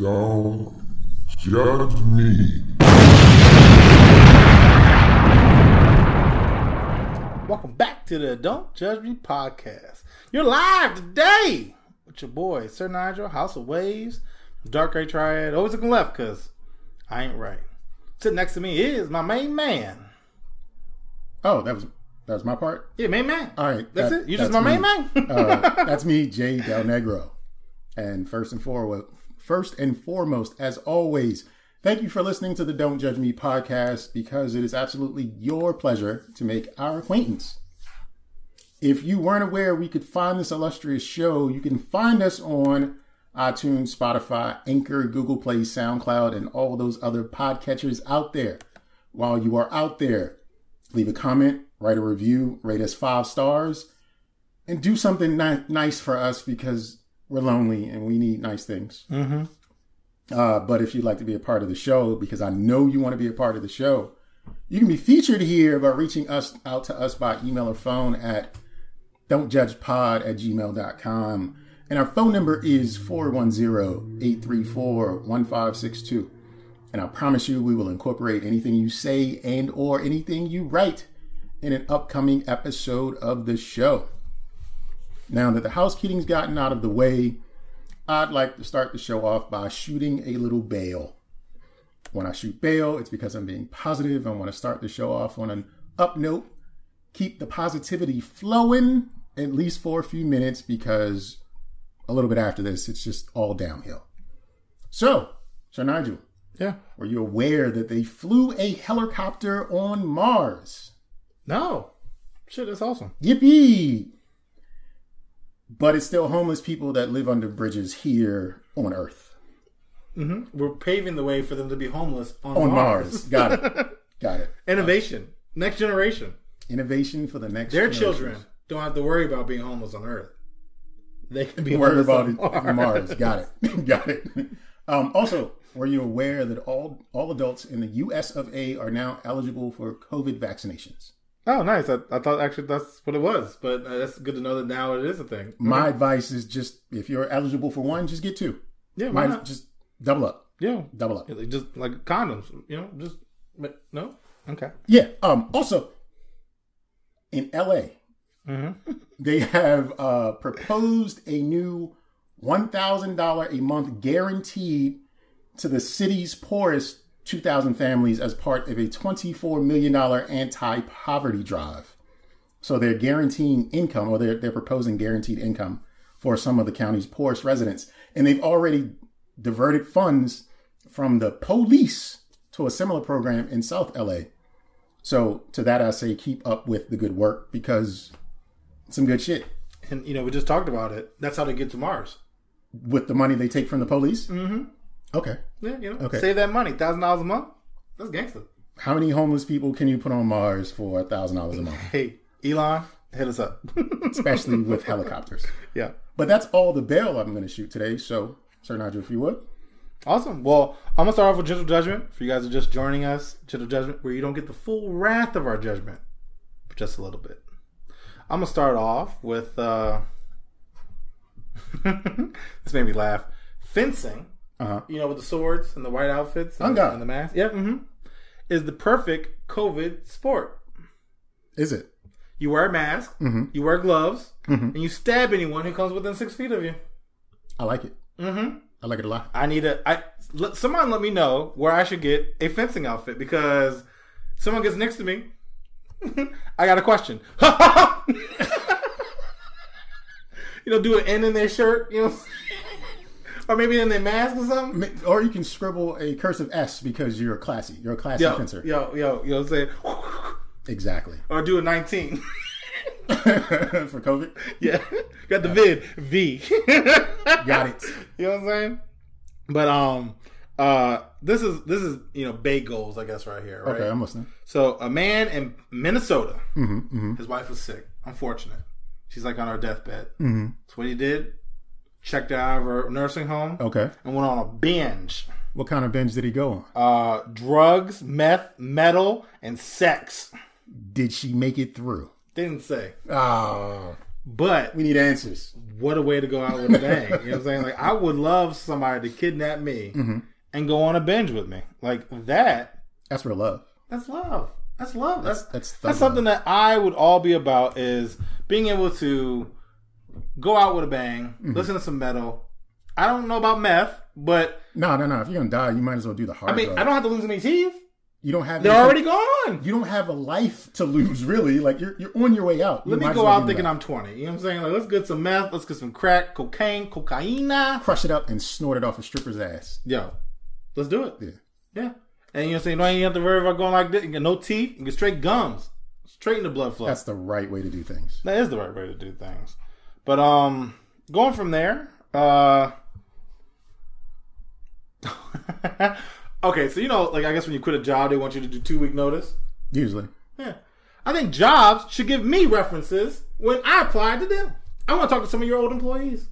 Don't judge me. Welcome back to the Don't Judge Me podcast. You're live today with your boy, Sir Nigel, House of Waves, Dark Gray Triad. Always looking left because I ain't right. Sitting next to me is my main man. Oh, that was that was my part. Yeah, main man. All right, That's that- it? You just that's my main man? Uh, that's me, Jay Del Negro. And first and foremost, first and foremost, as always, thank you for listening to the Don't Judge Me podcast because it is absolutely your pleasure to make our acquaintance. If you weren't aware we could find this illustrious show, you can find us on iTunes, Spotify, Anchor, Google Play, SoundCloud, and all those other podcatchers out there. While you are out there, leave a comment, write a review, rate us five stars, and do something ni- nice for us because we're lonely and we need nice things. mm-hmm. Uh, but if you'd like to be a part of the show, because I know you want to be a part of the show, you can be featured here by reaching us out to us by email or phone at don'tjudgepod at gmail.com. And our phone number is 410-834-1562. And I promise you we will incorporate anything you say and or anything you write in an upcoming episode of the show. Now that the housekeeping's gotten out of the way, I'd like to start the show off by shooting a little bail. When I shoot bail, it's because I'm being positive. I want to start the show off on an up note. Keep the positivity flowing at least for a few minutes because a little bit after this, it's just all downhill. So, Sir Nigel, Yeah. were you aware that they flew a helicopter on Mars? No. Shit, that's awesome. Yippee! But it's still homeless people that live under bridges here on Earth. Mm-hmm. We're paving the way for them to be homeless on, On Mars. Mars. Got it. Got it. Innovation. Next generation. Innovation for the next Their children don't have to worry about being homeless on Earth. They can be worried about on it on Mars. Got it. Got it. Um, also, were you aware that all all adults in the U.S. of A. are now eligible for COVID vaccinations? Oh, nice. I, I thought actually that's what it was, but uh, that's good to know that now it is a thing. My advice is just if you're eligible for one, just get two. yeah, why Mine not? just double up, yeah, double up. Just like condoms, you know, just but no, okay. Yeah. Um. Also, in L.A. Mm-hmm. they have uh, proposed a new $1,000 a month guaranteed to the city's poorest 2,000 families as part of a $24 million anti poverty drive. So they're guaranteeing income, or they're, they're proposing guaranteed income for some of the county's poorest residents. And they've already diverted funds from the police to a similar program in South LA. So to that, I say keep up with the good work because some good shit And you know, we just talked about it. That's how they get to Mars. with the money they take from the police. Mm-hmm. Okay. Yeah, you know, Okay. save that money, thousand dollars a month. That's gangster. How many homeless people can you put on Mars for a thousand dollars a month, Hey, Elon, hit us up. especially with helicopters? yeah. But that's all the bail I'm going to shoot today. So, Sir Nigel, if you would. Awesome. Well, I'm gonna start off with gentle judgment for you guys are just joining us. Gentle judgment, where you don't get the full wrath of our judgment, but just a little bit. I'm gonna start off with. uh This made me laugh. Fencing, Uh-huh. you know, with the swords and the white outfits Oh, and, God. and the mask. Yeah, mm-hmm. is the perfect COVID sport. Is it? You wear a mask, Mhm. you wear gloves, Mhm. and you stab anyone who comes within six feet of you. I like it. Mm-hmm. I like it a lot. I need a. I let, someone let me know where I should get a fencing outfit because someone gets next to me. I got a question. you know, do an N in their shirt, you know, or maybe in their mask or something. Or you can scribble a cursive S because you're classy. You're a classy Yo, fencer. yo, yo, you know what I'm saying? Exactly. Or do a 19. for COVID. yeah, got the vid V. Got it. You know what I'm saying? But um, uh, this is this is you know big goals, I guess, right here. Right? Okay, I'm listening. So a man in Minnesota, Mm-hmm, mm-hmm. his wife was sick. Unfortunate. She's like on her deathbed. Mm-hmm. So what he did, checked out of her nursing home Okay. and went on a binge. What kind of binge did he go on? Uh, drugs, meth, metal, and sex. Did she make it through? Didn't say. Oh, But We need answers. what a way to go out with a bang. you know what I'm saying? Like I would love somebody to kidnap me Mm-hmm. and go on a binge with me. Like that That's real love. that's love. That's love. That's That's that's, thug something that I would all be about is being able to go out with a bang, Mm-hmm. listen to some metal. I don't know about meth, but No, no, no. If you're gonna die, you might as well do the hard. I mean. I don't have to lose any teeth. You don't have. They're already gone. You don't have a life to lose, really. Like you're you're on your way out. You Let me go well out thinking. I'm 20. You know what I'm saying? Like, let's get some meth. Let's get some crack, cocaine, cocaina. crush it up and snort it off a stripper's ass. Yo, let's do it. Yeah. Yeah. And you know what I'm saying? No, you don't have to worry about going like this. You get no teeth. You get straight gums. Straight in the blood flow. That's the right way to do things. that is the right way to do things. But um going from there, uh Okay, so you know, like I guess when you quit a job, they want you to do two week notice. Usually. Yeah. I think jobs should give me references when I apply to them. I want to talk to some of your old employees.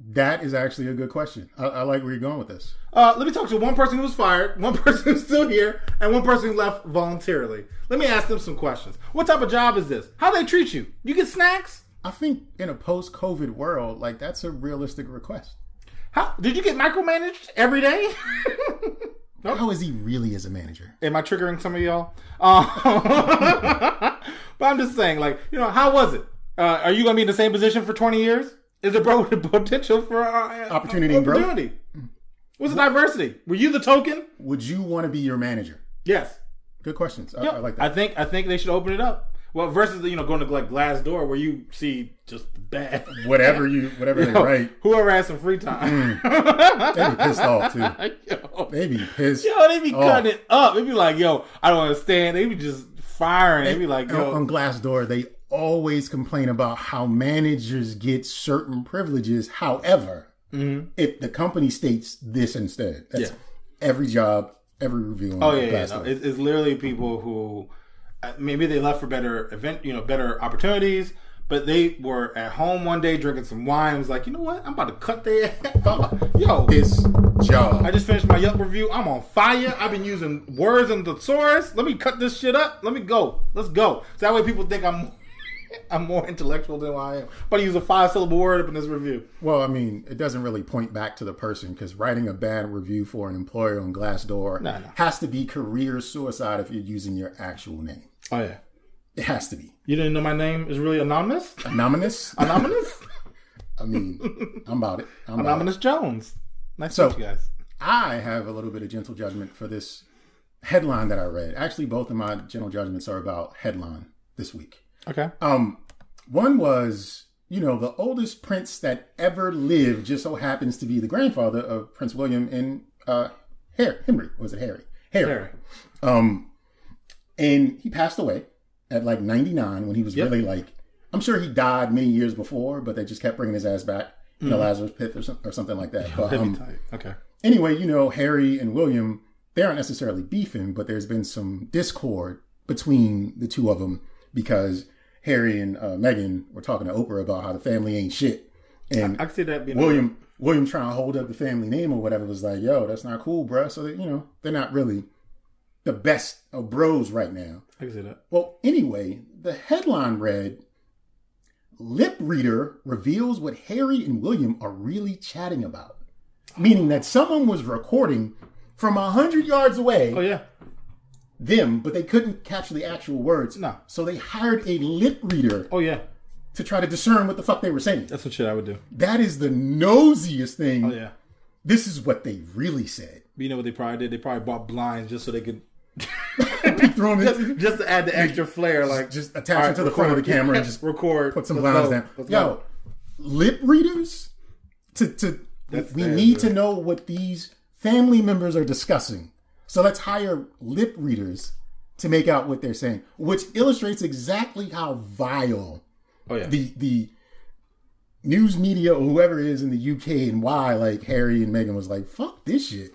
That is actually a good question. I, I like where you're going with this. Uh, let me talk to one person who was fired, one person who's still here, and one person who left voluntarily. Let me ask them some questions. What type of job is this? How they treat you? You get snacks? I think in a post-COVID world, like that's a realistic request. How did you get micromanaged every day? How is he really as a manager? Am I triggering some of y'all? Um, but I'm just saying, like, you know, how was it? Uh, are you going to be in the same position for 20 years? Is there potential for uh, Opportunity and growth? opportunity? What's the diversity? Were you the token? Would you want to be your manager? Yes. Good questions. I, Yeah, I like I think I think they should open it up. Well, versus you know going to like Glassdoor where you see just bad. whatever you, whatever You they write, Whoever has some free time. they be pissed off too. yo, They be pissed. yo, they be Oh. cutting it up. They be like, yo, I don't understand. They be just firing. They be like, on, yo, on Glassdoor, they always complain about how managers get certain privileges. However, if the company states this instead, that's Mm-hmm. Yeah. every job, every review. On Oh yeah, yeah. No, it's, it's literally people who Uh, maybe they left for better event, you know, better opportunities. But they were at home one day drinking some wine. Was like, you know what? I'm about to cut their yo. this job. I just finished my Yelp review. I'm on fire. I've been using words and thesaurus. Let me cut this shit up. Let me go. Let's go. So that way people think I'm I'm more intellectual than I am. But I use a five syllable word up in this review. Well, I mean, it doesn't really point back to the person because writing a bad review for an employer on Glassdoor No, no. has to be career suicide if you're using your actual name. Oh yeah. It has to be You didn't know my name is really anonymous? anonymous. Anonymous? I mean, I'm about it. I'm about it. anonymous Jones. Nice So- to meet you guys. I have a little bit of gentle judgment for this headline that I read. Actually, both of my gentle judgments are about headline this week. Okay. Um, one was, you know, the oldest prince that ever lived just so happens to be the grandfather of Prince William and uh, Harry. Henry was it Harry? Harry. Harry. Um, and he passed away at like 99 when he was Yep. really like, I'm sure he died many years before, but they just kept bringing his ass back in the Lazarus pit or, some, or something like that. But, um. Okay. anyway, you know, Harry and William, they aren't necessarily beefing, but there's been some discord between the two of them because Harry and uh, Meghan were talking to Oprah about how the family ain't shit. And I can see that being William, William trying to hold up the family name or whatever was like, yo, that's not cool, bruh. So, that, you know, they're not really the best of bros right now. I can see that. Well, anyway, the headline read Lip Reader reveals what Harry and William are really chatting about. Meaning that someone was recording from a hundred yards away Oh yeah. them, but they couldn't capture the actual words. No. So they hired a lip reader Oh yeah. to try to discern what the fuck they were saying. That's what shit I would do. That is the nosiest thing. Oh yeah. This is what they really said. You know what they probably did? They probably bought blinds just so they could Through 'em and just to add the extra flair, like just attach it to the front of the camera and just record. put some blinds down. Yo, go. lip readers to to That's we bad, need to know what these family members are discussing. So let's hire lip readers to make out what they're saying, which illustrates exactly how vile Oh yeah. the the news media or whoever is in the UK and why like Harry and Meghan was like, fuck this shit.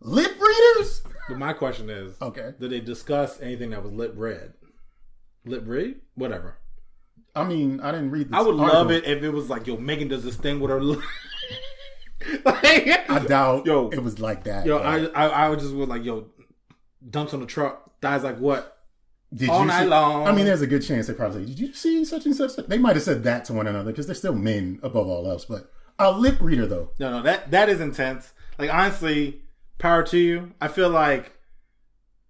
Lip readers? But my question is, Okay. did they discuss anything that was lip read? Lip read? Whatever. I mean, I didn't read this I would article. love it if it was like, yo, Meghan does this thing with her. lip. like, I doubt Yo. it was like that. Yo, I, I I would just would like yo, dumps on the truck, dies like what? Did All you night see, long. I mean, there's a good chance they probably "Did you see such and such?" They might have said that to one another because they're still men above all else. But a lip reader, though, No, no, that that is intense. Like honestly, power to you. I feel like,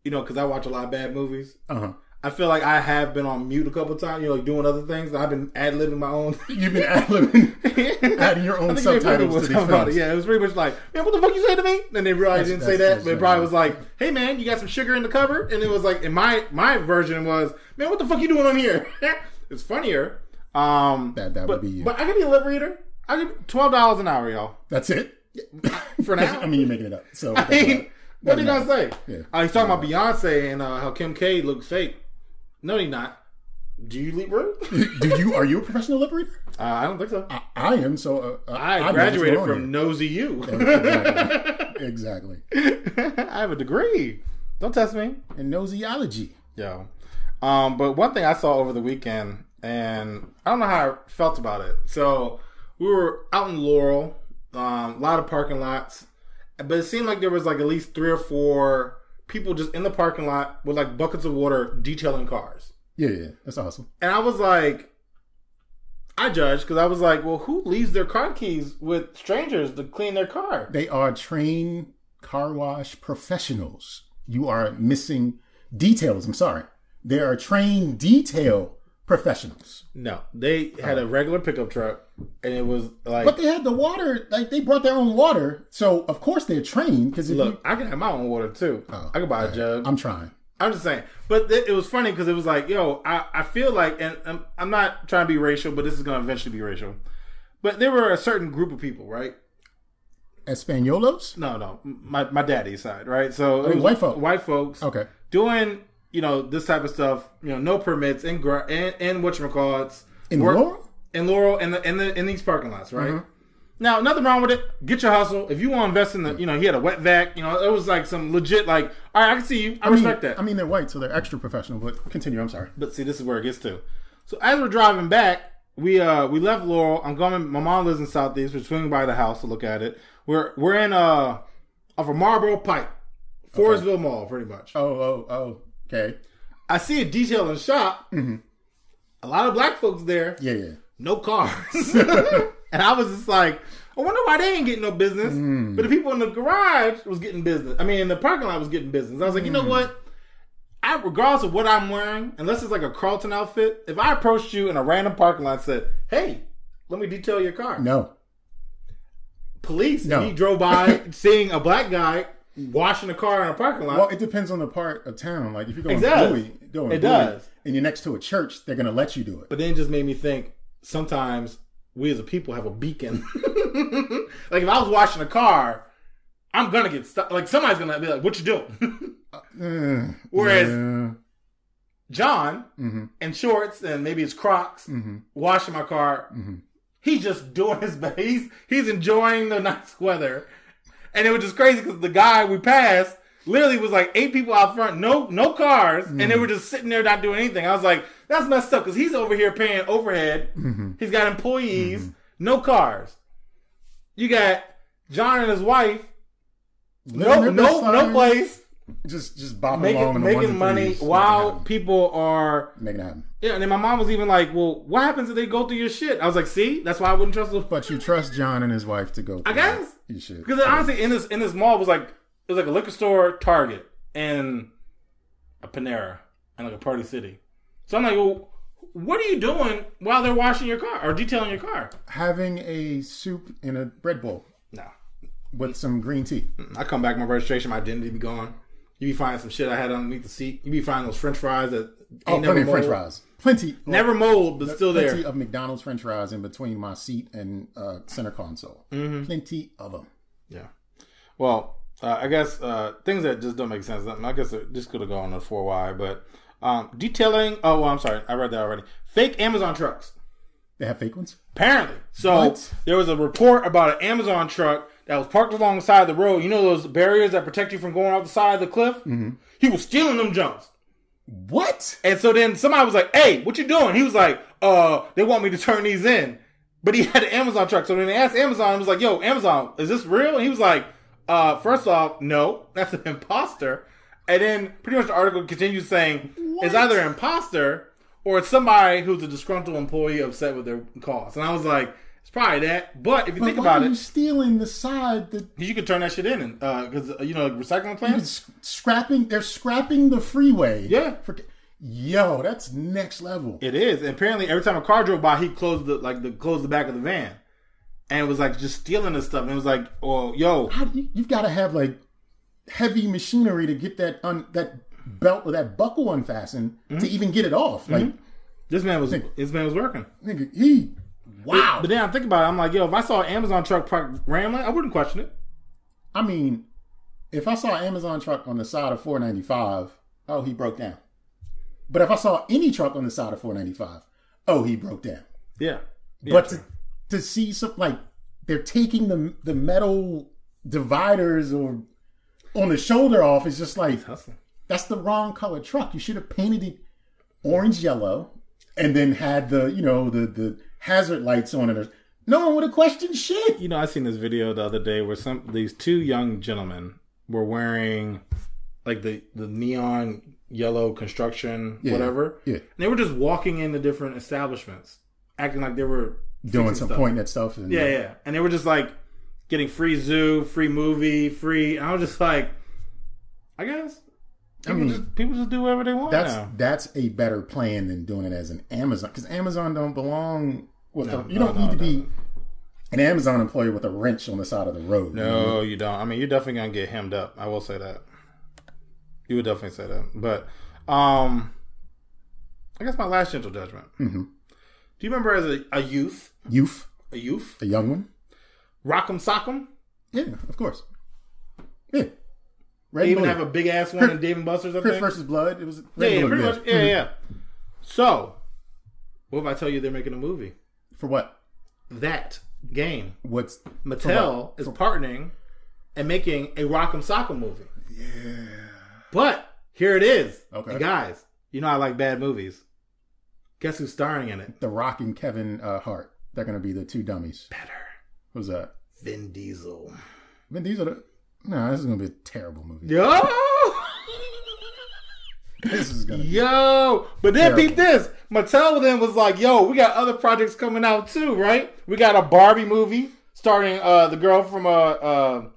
you know, because I watch a lot of bad movies. uh huh. I feel like I have been on mute a couple times. You know, doing other things. I've been ad libbing my own. You've been ad-libbing, adding your own subtitles to these about films. it. Yeah, it was pretty much like, man, what the fuck you say to me? And they realized didn't say that. But right. probably was like, hey man, you got some sugar in the cupboard? And it was like, in my my version was, man, what the fuck you doing on here? it's funnier. Um, That- that would be you. But I could be a lip reader. I could twelve dollars an hour, y'all. That's it. For now. I mean, you're making it up. So I mean, what doesn't gonna say? Yeah. Uh, he's talking about Beyonce and uh, how Kim K looks fake. No, he's not. Do you lip read? Do you? Are you a professional lip reader? uh, I don't think so. I, I am. So uh, I, know what's graduated from Nosy U. exactly. exactly. I have a degree. Don't test me. In noseology. Yo. Um, but one thing I saw over the weekend, and I don't know how I felt about it. So we were out in Laurel, um, a lot of parking lots, but it seemed like there was like at least three or four people just in the parking lot with like buckets of water detailing cars. Yeah, yeah, that's awesome. And I was like, I judged because I was like, well, who leaves their car keys with strangers to clean their car? They are trained car wash professionals. You are missing details. I'm sorry. They are trained detail professionals. No, they had a regular pickup truck, and it was like, But they had the water. Like they brought their own water, so of course they're trained. Because look, I can have my own water too. Oh, I can buy a jug. I'm trying. I'm just saying, but th- it was funny because it was like, yo, I, I feel like, and I'm, I'm not trying to be racial, but this is going to eventually be racial. But there were a certain group of people, right? Espanolos. No, no, my my daddy's side, right? So it oh, was white folk. white folks, Okay. doing you know this type of stuff, you know, no permits and and and what you call it In Laurel? In Laurel, in the in the in these parking lots, right? Mm-hmm. Now, nothing wrong with it. Get your hustle. If you want to invest in the, you know, he had a wet vac. You know, it was like some legit. Like, all right, I can see you. I, I mean, respect that. I mean, they're white, so they're extra professional. But continue. I'm sorry. But see, this is where it gets to. So as we're driving back, we uh we left Laurel. I'm going. My mom lives in Southeast. We're swinging by the house to look at it. We're we're in uh off of Marlboro Pike, Forestville Mall, pretty much. Oh, oh, oh. Okay. I see a detail detailing shop. A lot of black folks there, Yeah, yeah. No cars, and I was just like, I wonder why they ain't getting no business, mm. but the people in the garage was getting business. I mean, in the parking lot was getting business. I was like, you know mm. what? I, regardless of what I'm wearing, unless it's like a Carlton outfit, if I approached you in a random parking lot and said, "Hey, let me detail your car," No. police, No. and he drove by seeing a black guy washing a car in a parking lot. Well, it depends on the part of town. Like if you're going does. Bowie, going It Bowie, does. and you're next to a church, they're gonna let you do it. But then it just made me think sometimes we as a people have a beacon. like if I was washing a car, I'm gonna get stuck. Like somebody's gonna be like, "What you doing?" Uh, Whereas yeah. John Mhm. in shorts and maybe it's Crocs Mhm. washing my car. Mhm. He's just doing his best. He's he's enjoying the nice weather, and it was just crazy because the guy we passed literally was like eight people out front, no no cars, and they mm-hmm. were just sitting there not doing anything. I was like, that's messed up because he's over here paying overhead. Mm-hmm. He's got employees, mm-hmm. no cars. You got John and his wife, no Living no no place, Just just bopping along making in making money threes. while people are making it happen. yeah, and then my mom was even like, "Well, what happens if they go through your shit?" I was like, "See, that's why I wouldn't trust them." But you trust John and his wife to go. I guess. you should. Because honestly, in this in this mall was like it was like a liquor store, Target, and a Panera, and like a Party City. So I'm like, "Well, what are you doing while they're washing your car or detailing your car?" having a soup in a bread bowl No, with some green tea. I come back, my registration, my identity be gone. You be finding some shit I had underneath the seat. You be finding those French fries that Oh, plenty of French fries. Plenty. Never mold, but still plenty there. Plenty of McDonald's French fries in between my seat and uh, center console. Mm-hmm. Plenty of them. Yeah. Well, uh, I guess uh, things that just don't make sense. I guess this could have gone on a four Y, but um, detailing. Oh, well, I'm sorry, I read that already. Fake Amazon trucks. They have fake ones. Apparently, so What? there was a report about an Amazon truck that was parked alongside the the road. You know those barriers that protect you from going off the side of the cliff. Mm-hmm. He was stealing them jumps. What? And so then somebody was like, "Hey, what you doing?" He was like, "Uh, they want me to turn these in." But he had an Amazon truck. So then they asked Amazon, he was like, "Yo, Amazon, is this real?" And he was like, "Uh, first off, no, that's an imposter." And then pretty much the article continues saying, it's either an imposter or it's somebody who's a disgruntled employee upset with their cost. And I was like, it's probably that. But if you But think about it, stealing the side that you could turn that shit in, because uh, you know recycling plants. scrapping? They're scrapping the freeway. Yeah. For, yo, that's next level. It is. And apparently, every time a car drove by, he closed the like the closed the back of the van, and it was like just stealing this stuff. And it was like, oh, yo, How do you, you've got to have like heavy machinery to get that un, that belt or that buckle unfastened Mm-hmm. to even get it off. Like, this man was this man was working. nigga, he wow. But then I think about it, I'm like, yo, if I saw an Amazon truck parked rambling, I wouldn't question it. I mean, if I saw an Amazon truck on the side of 495, oh, he broke down. But if I saw any truck on the side of 495, oh, he broke down. Yeah. but to, to see some like they're taking the the metal dividers or on the shoulder off is just like that's the wrong color truck. You should have painted it orange yellow and then had the you know the the hazard lights on it. No one would have questioned shit. You know, I seen this video the other day where some these two young gentlemen were wearing like the the neon yellow construction whatever. Yeah. And they were just walking into different establishments, acting like they were Doing some stuff. pointing at stuff. And, Yeah, yeah. And they were just like getting free zoo, free movie, free. And I was just like, I guess people mean, just people just do whatever they want That's now. that's a better plan than doing it as an Amazon because Amazon don't belong with No, you no, don't no, need to be an Amazon employee with a wrench on the side of the road. No, you don't. I mean, you're definitely gonna get hemmed up. I will say that. You would definitely say that. But um, I guess my last gentle judgment. Mm-hmm. Do you remember as a, a youth, Youth, a youth, a young one. Rock'em Sock'em? Yeah, of course. Yeah. Red They even have a big ass one in Dave and Buster's. I Chris think. versus Blood. It was Yeah, yeah, pretty much. Yeah, yeah. So, what if I tell you they're making a movie? For what? That game, What's Mattel is partnering and making a Rock'em Sock'em movie. Yeah. But here it is. Okay. And guys, you know I like bad movies. Guess who's starring in it? The Rock and Kevin uh, Hart? They're to be the two dummies. Better. Who's that? Vin Diesel. Vin Diesel. No, this is to be a terrible movie. Yo! This is be. Yo! But then Terrible. peep this. Mattel then was like, yo, we got other projects coming out too, right? We got a Barbie movie starring uh, the girl from uh, uh,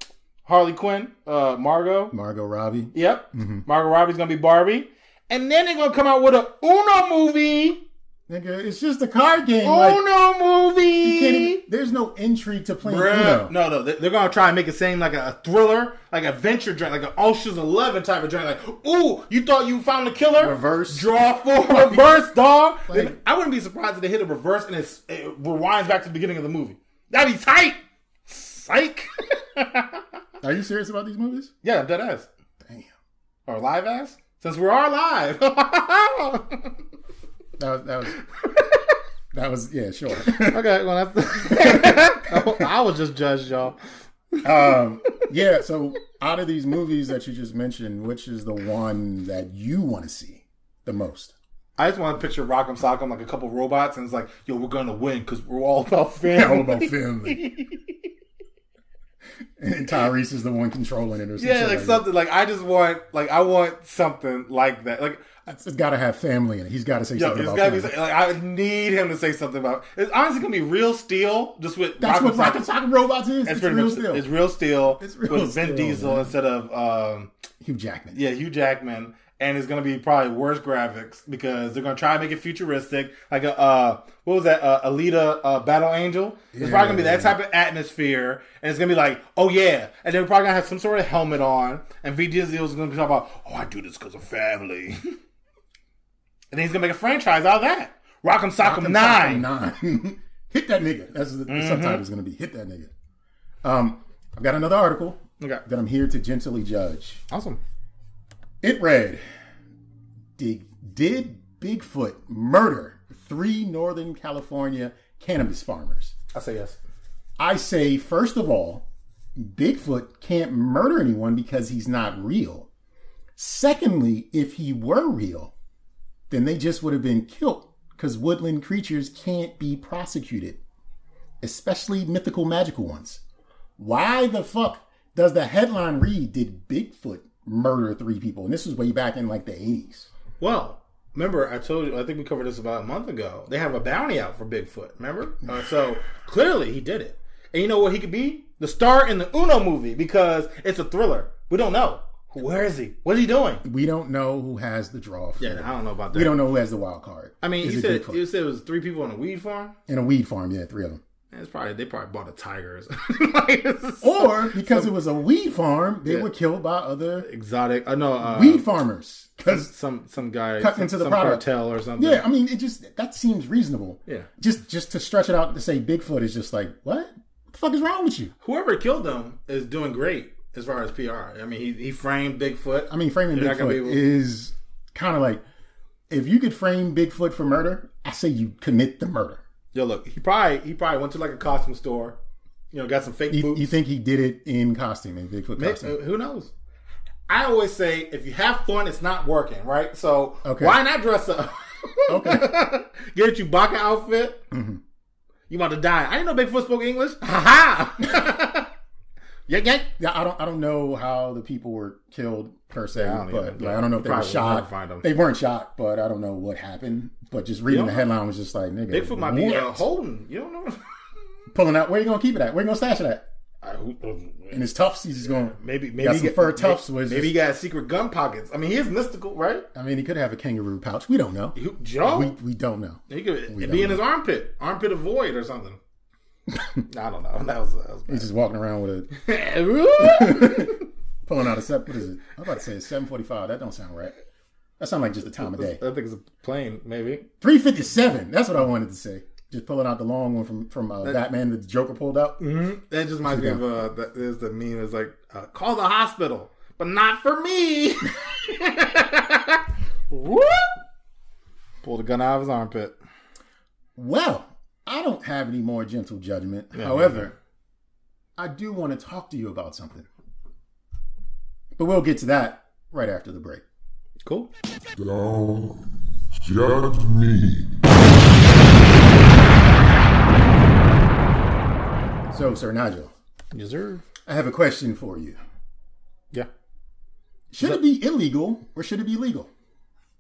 Harley Quinn, uh, Margot. Margot Robbie. Yep. Margot Robbie's gonna be Barbie. And then they're gonna come out with a Uno movie. Nigga, it's just a card game. Oh, like, Uno movie. you can't even, there's no intrigue to playing Bruh. Uno. No, no, they- they're gonna try and make it seem like a, thriller, like a venture joint, like an Ocean's Eleven type of joint. Like, ooh, you thought you found the killer? Reverse. draw for reverse, dog. Like- I wouldn't be surprised if they hit a reverse and it's, it rewinds back to the beginning of the movie. That'd be tight. Psych. Are you serious about these movies? yeah, dead ass Damn. or live ass. Since we are all live. That was, that was, that was, yeah, sure. Okay, well, that's I was just judged, y'all. um, yeah, so out of these movies that you just mentioned, which is the one that you want to see the most? I just want to picture Rock'em Sock'em like a couple robots, and it's like, yo, we're gonna win because we're all about family. All about family. and Tyrese is the one controlling it or something. yeah, like something like I just want, like I want something like that. Like, It's, got to have family in it. He's got to say yo, something it's about gotta be like I need him to say something about. It's honestly gonna be real steel, just with That's what Rock'em. Sock'em Robots is. It's real much still. it's real steel It's real with Vin steel, Diesel man. instead of um, Hugh Jackman. yeah Hugh Jackman, and it's gonna be probably worse graphics because they're gonna try to make it futuristic, like a uh, what was that uh, Alita uh, Battle Angel? It's probably gonna be that type of atmosphere, and it's gonna be like, oh yeah, and they're probably gonna have some sort of helmet on, and Vin Diesel's gonna be talking about, oh I do this because of family, and then he's gonna make a franchise out of that. Rock'em Sock'em Rock'em Nine. Sock'em Nine. Hit that nigga. That's the, the Mm-hmm. subtitle is to be Hit that nigga. Um, I've got another article Okay, that I'm here to gently judge. awesome. It read, did, did Bigfoot murder three Northern California cannabis farmers? I say yes. I say, first of all, Bigfoot can't murder anyone because he's not real. Secondly, if he were real, then they just would have been killed because woodland creatures can't be prosecuted, especially mythical magical ones. Why the fuck does the headline read, Did Bigfoot murder three people? And this was way back in like the 80s. Well, remember I told you I think we covered this about a month ago. They have a bounty out for Bigfoot. Remember? Uh, so clearly he did it. And you know what he could be? The star in the Uno movie because it's a thriller. We don't know. Where is he? What is he doing? We don't know who has the draw. For Yeah, it. I don't know about that. We don't know who has the wild card. I mean, Is he said Bigfoot? he said it was three people on a weed farm. in a weed farm. Yeah, three of them. And It's probably they probably bought a tiger or. Like, Or because it was a weed farm, they Yeah. were killed by other exotic. I know uh, weed farmers. Because some some guy Cut some, into the some product. cartel or something. yeah, I mean, it just that seems reasonable. Yeah. Just just to stretch it out to say Bigfoot is just like what? What the fuck is wrong with you? Whoever killed them is doing great as far as PR. I mean, he he framed Bigfoot. I mean, framing You're Bigfoot able- is kind of like if you could frame Bigfoot for murder, I say you commit the murder. Yo, look, he probably he probably went to like a costume store. You know, got some fake You, you think he did it in costume, in Bigfoot May- costume? uh, who knows? I always say if you have fun, it's not working, right? So Okay. why not dress up? Okay. Mm-hmm. Get a Chewbacca outfit. You about to die? I didn't know Bigfoot spoke English. Ha ha! yank yank. Yeah, I don't. I don't know how the people were killed per se, Yeah, I but like, I don't know if they were probably will never shot. They weren't shot, but I don't know what happened. But just reading the headline was just like, nigga, Bigfoot might be uh, holding. You don't know. pulling out. Where you gonna keep it at? Where you gonna stash it at? I- who- In his tufts, he's just going. Maybe maybe got some fur tufts. Maybe, Was maybe he got secret gun pockets. I mean, he is mystical, right? I mean, he could have a kangaroo pouch. We don't know. Joe. We we don't know. he could we be in his armpit, armpit of void or something. I don't know. That was that was He's just walking around with a pulling out a set. What is it? I'm about to say seven forty five. That don't sound right. That sounds like just the time of day. I think it's a plane, maybe. Three fifty seven. That's what I wanted to say. Just pulling out the long one from from uh, Batman that the Joker pulled out. Mm-hmm. That just reminds me of uh, that is the meme. It's like uh, call the hospital, but not for me. Whoop! Pulled a gun out of his armpit. Well, I don't have any more gentle judgment. However, I do want to talk to you about something. But we'll get to that right after the break. Cool. Don't judge me. So, Sir Nigel, Yes, sir. I have a question for you. Yeah. Should it be illegal or should it be legal?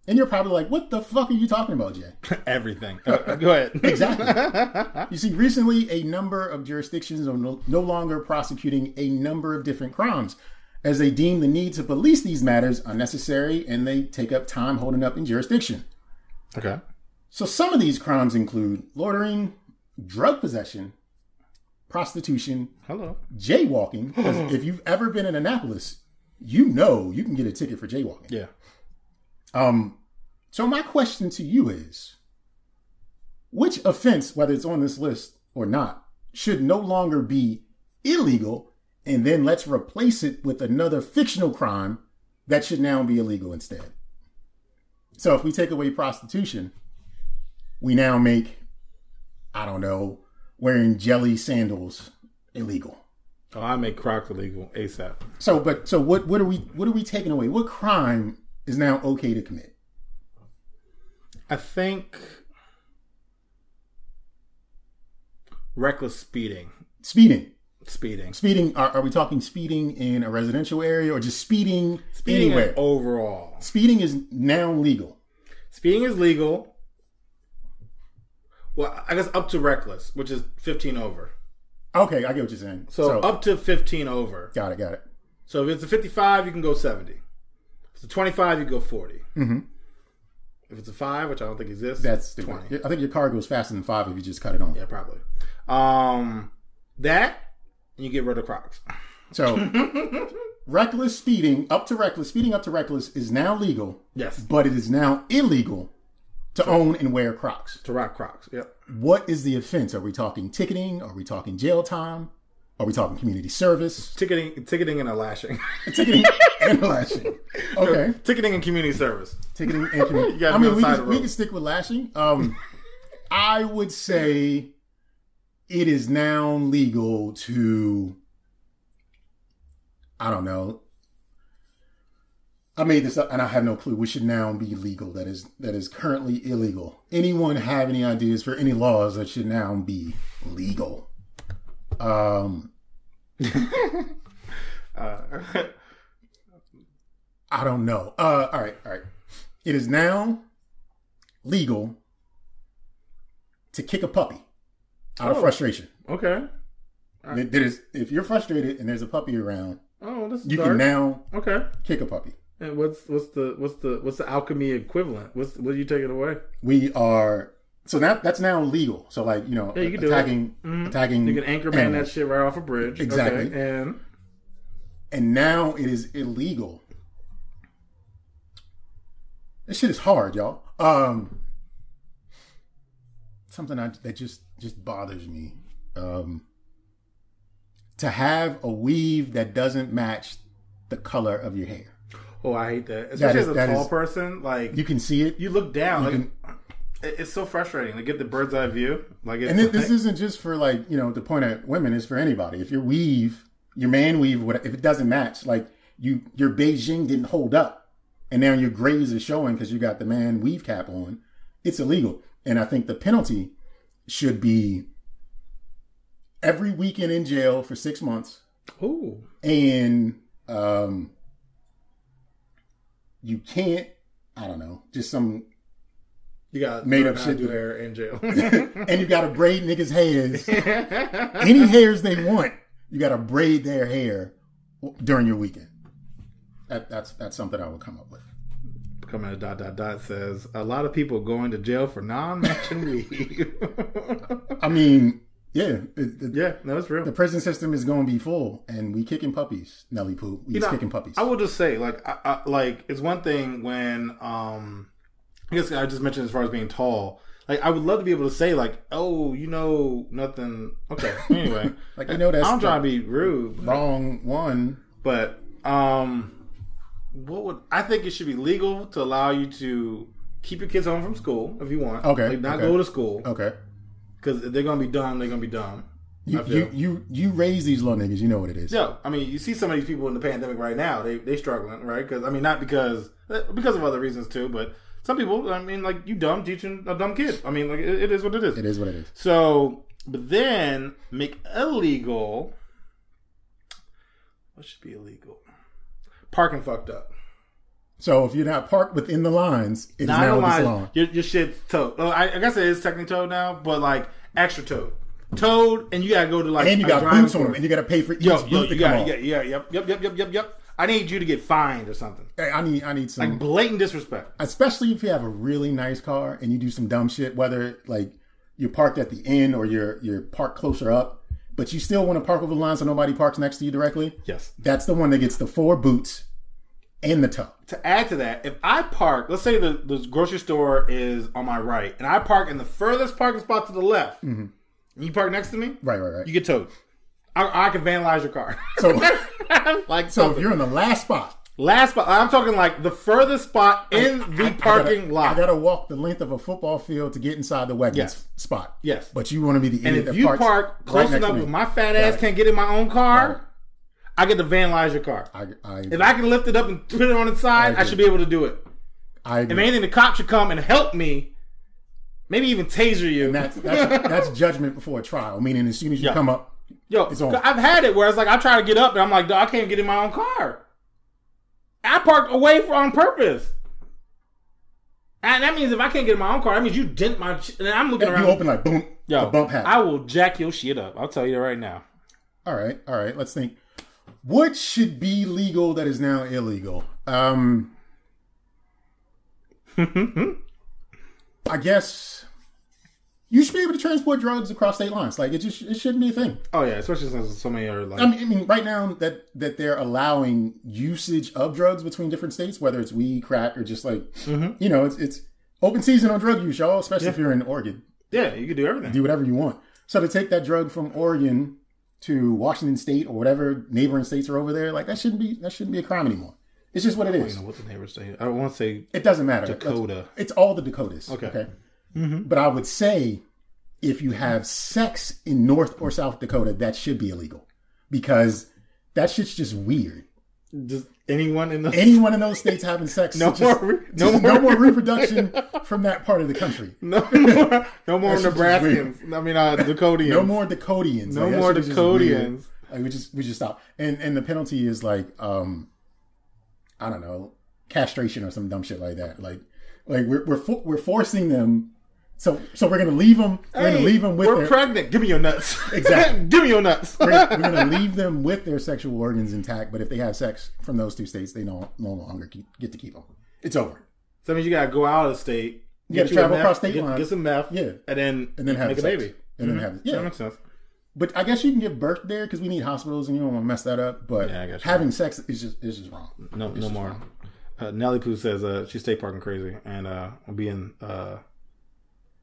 And you're probably like, what the fuck are you talking about, Jay? Everything. Uh, go ahead. Exactly. you see, recently a number of jurisdictions are no, no longer prosecuting a number of different crimes as they deem the need to police these matters unnecessary and they take up time holding up in jurisdiction. okay. So some of these crimes include loitering, drug possession, prostitution, Hello. jaywalking. Because if you've ever been in Annapolis, you know you can get a ticket for jaywalking. Yeah. Um, so my question to you is, which offense, whether it's on this list or not, should no longer be illegal, and then let's replace it with another fictional crime that should now be illegal instead? So if we take away prostitution, we now make, I don't know, wearing jelly sandals illegal. Oh, I make Crocs illegal ASAP. So, but so what? What are we? What are we taking away? What crime is now okay to commit? I think reckless speeding. Speeding. Speeding. Speeding. Are, are we talking speeding in a residential area or just speeding, Speeding anywhere? overall. Speeding is now legal. Speeding is legal. Well, I guess up to reckless, which is 15 over. Okay, I get what you're saying. So, up to 15 over. got it, got it. So if it's a 55, you can go 70. It's a 25, you go 40. Mhm. If it's a 5, which I don't think exists, That's stupid. 20. I think your car goes faster than five if you just cut it on. Yeah, probably. Um, that, and you get rid of Crocs. So, reckless speeding up to reckless speeding up to reckless is now legal, Yes. but it is now illegal to own and wear Crocs. To rock Crocs. Yep. What is the offense? Are we talking ticketing? Are we talking jail time? Are we talking community service? Ticketing, ticketing, and a lashing. Ticketing and lashing. Okay. ticketing and community service. ticketing and community. I mean, we can, we can stick with lashing. Um, I would say it is now legal to. I don't know. I made this up, and I have no clue. We should now be legal that is that is currently illegal? Anyone have any ideas for any laws that should now be legal? Um, Uh, I don't know. Uh, all right, all right. It is now legal to kick a puppy out of Oh. frustration. Okay. There- There's if you're frustrated and there's a puppy around, Oh, this you dark. can now Okay. kick a puppy. And what's what's the what's the what's the alchemy equivalent? What's what are you taking away? We are so that that's now legal. So like you know, Yeah, you can do it. attacking Mhm. attacking You can anchor man that shit right off a bridge. Exactly. Okay. And and now it is illegal. This shit is hard, y'all. Um, something I, that just just bothers me. Um, to have a weave that doesn't match the color of your hair. oh, I hate that. Especially is- as a tall is- person, like You can see it, you look down, like can- it's so frustrating to get the bird's eye view. Like, it's and this, this like- isn't just for like you know to point at women. It's for anybody. If your weave, your man weave, what if it doesn't match, like you your Beijing didn't hold up, and now your grays are showing because you got the man weave cap on, it's illegal. And I think the penalty should be every weekend in jail for six months, ooh, and um, you can't. I don't know, just some you got Made up shit to do to- hair in jail. and you got to braid niggas' hairs. Any hairs they want, you got to braid their hair during your weekend. That, that's that's something I would come up with. Coming at dot dot dot says a lot of people going to jail for non-matching weave. I mean, yeah, yeah, no, it's real. the prison system is going to be full, and we kicking puppies. Nelly poo, we You just know, kicking puppies. I will just say, like, I, I, like it's one thing when, um, I guess I just mentioned as far as being tall. Like, I would love to be able to say, like, oh, you know, nothing. Okay, anyway, like you know that's I'm trying to be rude, wrong one. but um, what would I think it should be legal to allow you to keep your kids home from school if you want. Okay, like, not okay. go to school Okay, because they're gonna be dumb. They're gonna be dumb. you you you you raise these little niggas. You know what it is. Yeah, I mean, you see some of these people in the pandemic right now. They they struggling, right? Because I mean, not because because of other reasons too, but some people. I mean, like you dumb teaching a dumb kid. I mean, like it, it is what it is. It is what it is. So, but then make illegal. What should be illegal? Parking fucked up. So if you're not parked within the lines, it is Not now a lie. Your, your shit's towed. Well, I, I guess it is technically towed now, but like extra towed, towed, and you gotta go to like And you got boots on them, and you gotta pay for each Yo, boot yo, to you got, yeah, yeah, yep, yep, yep, yep, yep, yep. I need you to get fined or something. Hey, I need I need some Like blatant disrespect. especially if you have a really nice car and you do some dumb shit, whether like you're parked at the end or you're you're parked closer up, but you still want to park over the line so nobody parks next to you directly. Yes. That's the one that gets the four boots and the toe. To add to that, if I park, let's say the, the grocery store is on my right, and I park in the furthest parking spot to the left, mm-hmm. and you park next to me, Right, right, right. you get towed. I, I can vandalize your car. So like so if you're in the last spot, last spot, I'm talking like the furthest spot in the I parking gotta, lot. I gotta walk the length of a football field to get inside the Wegmans Yes. spot. Yes. But you want to be the and if you park close next enough where my fat ass can't get in my own car, I get to vandalize your car. I, I, If I can lift it up and put it on its side, I, agree. should be able to do it. I If anything, the cop should come and help me. Maybe even taser you. And that's, that's that's judgment before a trial. Meaning, as soon as you Yeah. come up, Yo. I've had it where it's like I try to get up and I'm like, "Dawg, I can't get in my own car. I parked away for on purpose. And that means if I can't get in my own car, that means you dent my. Ch- and I'm looking you around. You open like boom, Yo, a bump happens. I will jack your shit up. I'll tell you that right now. All right, all right. Let's think. What should be legal that is now illegal? Um, I guess you should be able to transport drugs across state lines. Like it just it shouldn't be a thing. Oh yeah, especially since so many are like. I mean, I mean, right now that that they're allowing usage of drugs between different states, whether it's weed, crack, or just like Mm-hmm. you know, it's it's open season on drug use, y'all. Especially if you're in Oregon, yeah, you can do everything. do whatever you want. So to take that drug from Oregon to Washington State or whatever neighboring states are over there, like that shouldn't be that shouldn't be a crime anymore. It's just what it is. I don't know what the neighbors say. I don't want to say It doesn't matter. Dakota. It's all the Dakotas. Okay. Okay. But I would say if you have sex in North or South Dakota, that should be illegal because that shit's just weird. Does anyone in the Anyone in those states having sex, No just- more re- no more- no more reproduction from that part of the country. no more no more Nebraskans. I mean uh, Dakotians. No more Dakotians. No Like, more shit is just weird. Dakotians. Like we just we just stop. And and the penalty is like um I don't know, castration or some dumb shit like that. Like Like we're we're fo- we're forcing them. So so we're gonna leave them. We're gonna leave them with we're their. pregnant. Give me your nuts. Exactly. Give me your nuts. we're, we're gonna leave them with their sexual organs intact. But if they have sex from those two states, they no no longer keep, get to keep them. It's over. So that means you gotta go out of the state. You gotta get travel meth- across state get, lines. Get some meth. Yeah. And then And then have make a baby. And then have yeah. That makes sense. But I guess you can give birth there because we need hospitals and you don't want to mess that up. But Yeah, having sex is just is just wrong. No, no more. Uh, Nelly Poo says uh, she's state parking crazy, and uh, I'll be in. Uh,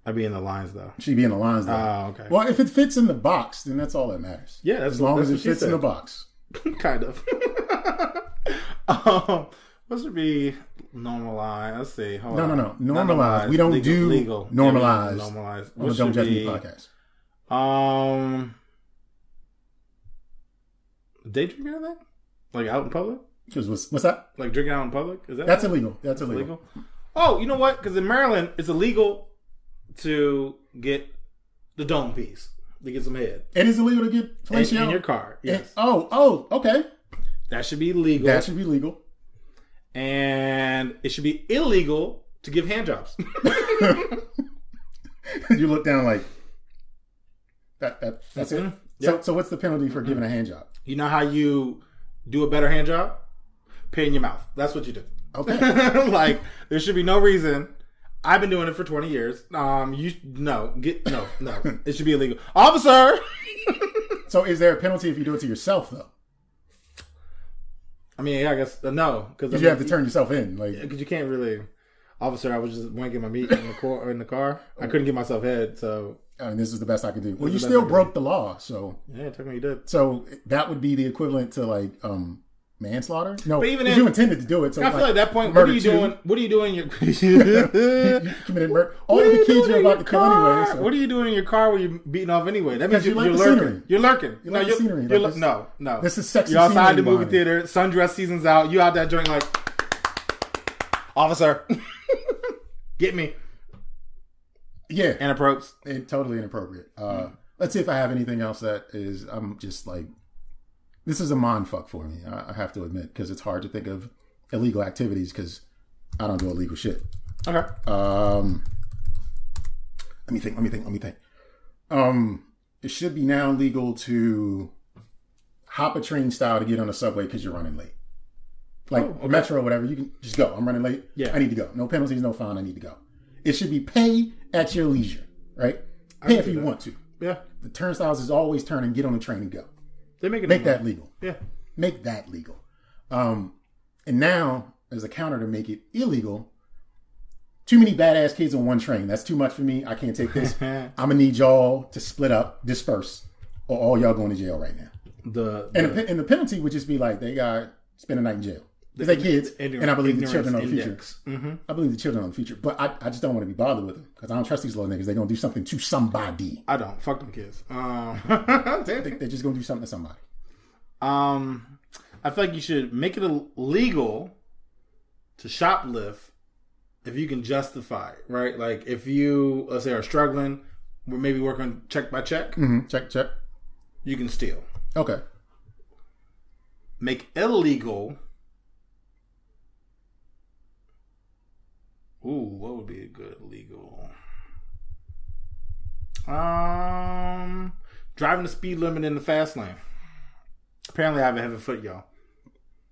I'll be in the lines though. She'd be in the lines though. Oh, okay. Well, if it fits in the box, then that's all that matters. Yeah, that's as long as it that's fits in the box. kind of. um, what should be normalized? Let's see. Hold No, on. no, no. Normalized. We don't legal, do legal. normalized Yeah, normalized. On the Don't Judge Me podcast. Um, day drinking that? Like out in public? Because what's, what's that? Like drinking out in public? Is that That's illegal. That's illegal. illegal? Oh, you know what? Because in Maryland, it's illegal to get the dome piece to get some head and It is illegal to get fellatio. in your car. Yes, oh, oh, okay. that should be legal, That should be legal. and it should be illegal to give hand jobs. you look down like that. that that's it. Mhm. So, so what's the penalty for giving a hand job? you know how you do a better hand job? Pay in your mouth. That's what you do. Okay. like there should be no reason. I've been doing it for twenty years. Um, you no get no no. it should be illegal, officer. so, is there a penalty if you do it to yourself though? I mean, yeah, I guess uh, no because Because you have to turn yourself in. Like, because you can't really. Officer, I was just wanking my meat in the car. In the car, I couldn't get myself head, so I mean, this is the best I could do. Well, you still broke the law, so yeah, technically you did. so that would be the equivalent to like um manslaughter. No, But even if, you intended to do it. So I feel like at that point, what are you two, doing? What are you doing? in Your You committed murder. All What are the kids you're about to kill anyway. So. What are you doing in your car when you're beating off anyway? That means you you're, like you're the lurking. scenery. You're lurking. You no, like you're, scenery, you're like lu- no, no. This is sexy You're outside the movie behind theater. Sundress season's out. You out that joint like, officer, get me. yeah, Inappropriate. and totally inappropriate. Uh, Let's see if I have anything else that is. I'm just like, this is a mind fuck for me. I, I have to admit because it's hard to think of illegal activities because I don't do illegal shit. Okay. Um, let me think. Let me think. Let me think. Um, it should be now legal to hop a train style to get on a subway because you're running late. Like Oh, okay. metro or whatever, you can just go. I'm running late. Yeah. I need to go. No penalties, no fine. I need to go. It should be pay at your leisure, right? Pay if you that. want to. Yeah. The turnstiles is always turning. get on the train and go. They make it Make that legal. Yeah. Make that legal. Um, and now, as a counter to make it illegal, too many badass kids on one train. That's too much for me. I can't take this. I'm gonna need y'all to split up, disperse, or all y'all going to jail right now. The, And, the- the, and the penalty would just be like they got spend a night in jail because they kids, ignorance- and I believe the children are the future. Mm-hmm. I believe the children are the future, but I, I just don't want to be bothered with them because I don't trust these little niggas. They're gonna do something to somebody. I don't. Fuck them kids. Um, They- They're just gonna do something to somebody. um, I feel like you should make it illegal to shoplift if you can justify it, right? Like if you, let's say, are struggling, we're maybe working check by check, hmm Check, check. you can steal. Okay. Make illegal. Ooh, what would be a good legal? Um, driving the speed limit in the fast lane. Apparently, I have a heavy foot, y'all.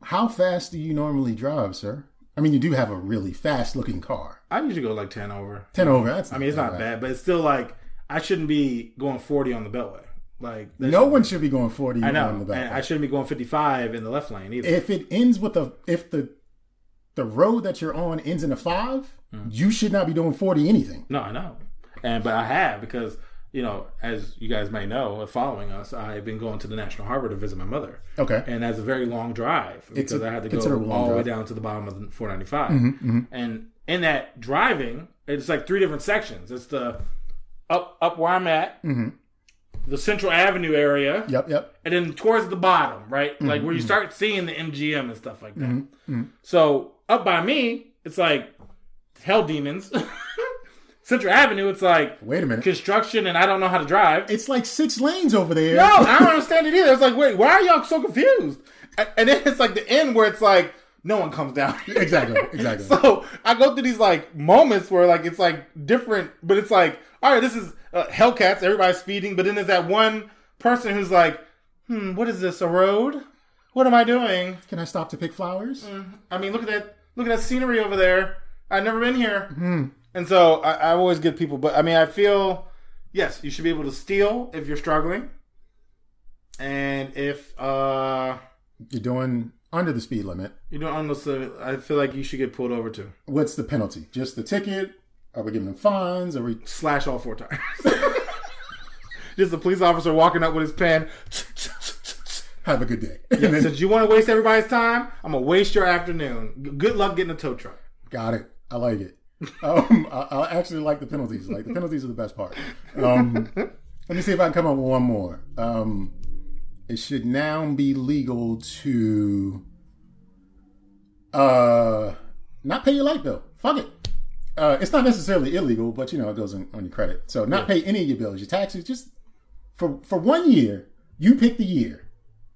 How fast do you normally drive, sir? I mean, you do have a really fast looking car. I usually go like ten over. 10 over. That's I mean, it's not bad, but it's still like I shouldn't be going forty on the beltway. Like No one should be going 40 I know, on the I shouldn't be going fifty-five in the left lane either. if it ends with a, if the, the road that you're on ends in a 5 Mm. you should not be doing 40 anything. No, I know, and but I have because you know, as you guys may know, following us, I've been going to the National Harbor to visit my mother, Okay. and that's a very long drive because a I had to go all the way. Mm-hmm, down to the bottom of the 495. And in that driving, it's like three different sections. It's the up up where I'm at, the Central Avenue area, Mm-hmm. Yep, yep. and then towards the bottom, right? Like Mm-hmm, where you start seeing the MGM and stuff like that. So up by me, it's like hell demons. Central Avenue, it's like Wait a minute. construction, and I don't know how to drive. It's like six lanes over there. No, I don't understand it either. It's like, wait, why are y'all so confused? And then it's like the end where it's like no one comes down. Exactly, exactly. So I go through these like moments where like it's like different, but it's like, all right, this is uh, Hellcats. Everybody's speeding, but then there's that one person who's like, hmm, what is this? A road? What am I doing? Can I stop to pick flowers? I mean, look at that. Look at that scenery over there. I've never been here. And so I, I always get people, but I mean, I feel yes, you should be able to steal if you're struggling, and if uh You're doing under the speed limit. you're don't understand, I feel like you should get pulled over too. What's the penalty? Just the ticket? Are we giving them fines? Are we? Slash all four tires. Just a police officer walking up with his pen. Have a good day. Then- Since you want to waste everybody's time, I'm gonna waste your afternoon. Good luck getting a tow truck. Got it. I like it. Um, I, I actually like the penalties. Like the penalties are the best part. Um, let me see if I can come up with one more. Um, it should now be legal to uh, not pay your light bill. Fuck it. Uh, it's not necessarily illegal, but you know it goes on, on your credit. So not pay any of your bills, your taxes. Just for for one year, you pick the year.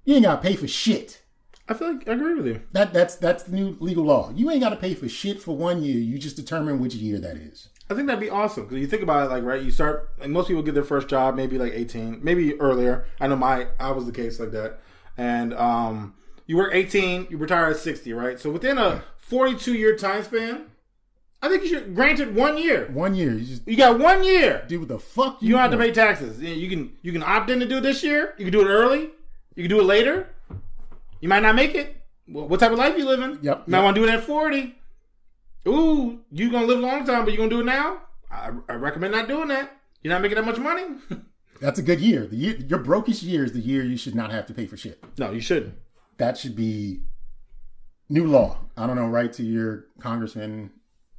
You ain't gotta pay for shit. I feel like I agree with you. That that's that's the new legal law. You ain't got to pay for shit for one year. You just determine which year that is. I think that'd be awesome because you think about it, like right, you start like most people get their first job maybe like eighteen, maybe earlier. I know my I was the case like that, and um, you work eighteen, you retire at sixty, right? So within a forty-two year time span, I think you should granted one year. One year, you just You got one year. do what the fuck you, You don't have to pay taxes. You can you can opt in to do it this year. You can do it early. You can do it later. You might not make it. What type of life you living? Yep, You might yep. want to do it at forty. Ooh, you gonna live a long time, but you gonna do it now? I, I recommend not doing that. You're not making that much money. That's a good year. The year your brokest year is the year you should not have to pay for shit. no, you shouldn't. That should be new law. I don't know. Write to your congressman,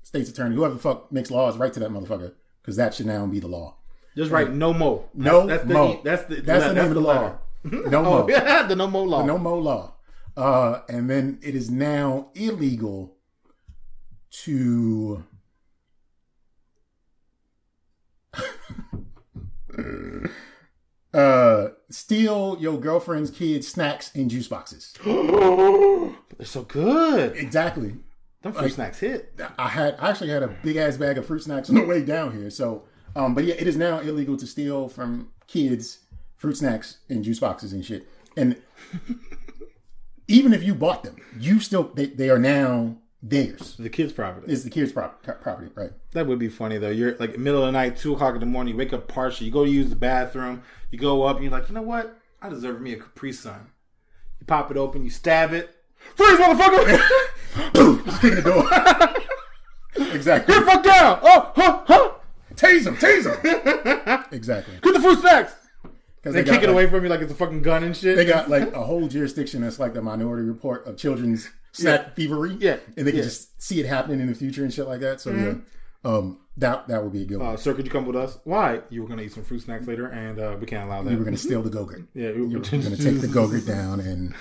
state's attorney, whoever the fuck makes laws. Write to that motherfucker because that should now be the law. Just write no mo. No that's, that's mo. The, that's the That's the name of the law. Letter. No Oh mo. yeah, the no mo law. no mo law. Uh, and then it is now illegal to uh, steal your girlfriend's kids' snacks and juice boxes. They're so good. Exactly. Them fruit snacks hit. I had I actually had a big ass bag of fruit snacks on the way down here. So, um, but yeah, it is now illegal to steal from kids fruit snacks and juice boxes and shit. And even if you bought them, you still they, they are now theirs. The kids' property. It's the kids' prop, property, right? That would be funny though. You're like middle of the night, two o'clock in the morning. You wake up partially. You go to use the bathroom. You go up. And you're like, you know what? I deserve me a Capri Sun. You pop it open. You stab it. Freeze, motherfucker! Boom! Just kick the door. exactly. Get the fuck down! Oh, huh, huh! Tase them, tase them. exactly. Get the fruit snacks. Because They kick it away from you like it's a fucking gun and shit. They got like a whole jurisdiction that's like the Minority Report of children's snack thievery. Yeah. and they can Yeah. just see it happening in the future and shit like that. So yeah, um, that that would be a good one. Uh, sir, could you come with us? Why? You were gonna eat some fruit snacks later, and uh, we can't allow that. we were going to steal the Gogurt. yeah, You were going to take the Gogurt down, and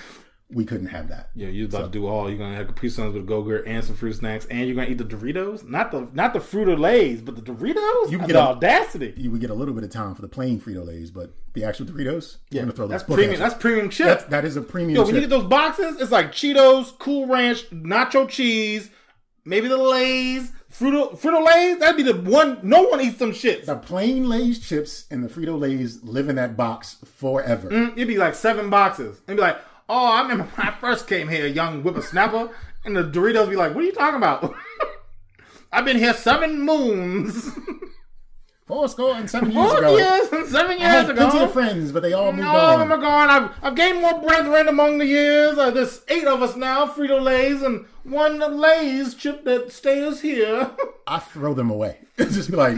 we couldn't have that. Yeah, you're about to do all. You're gonna have Capri Suns with Go-Gurt and some fruit snacks, and you're gonna eat the Doritos. Not the not the Frito Lays, but the Doritos. You can the get a- audacity. You would get a little bit of time for the plain Frito Lays, but the actual Doritos, Yeah, to throw that's premium. at. That's premium chip. That's, that is a premium. Yo, when you get those boxes, it's like Cheetos, Cool Ranch, Nacho Cheese, maybe the Lay's, Fruit Frito Lays. That'd be the one. No one eats them shits. the plain Lay's chips and the Frito Lays live in that box forever. Mm, It'd be like seven boxes. And be like, oh, I remember when I first came here, young whippersnapper. And the Doritos be like, what are you talking about? I've been here seven moons. Four score and seven years Four ago. years and seven I had years plenty ago. of friends, but they all moved All of them are gone. I've, I've gained more brethren among the years. Uh, there's eight of us now, Frito Lays, and one Lay's chip that stays here. I throw them away. It's just be like,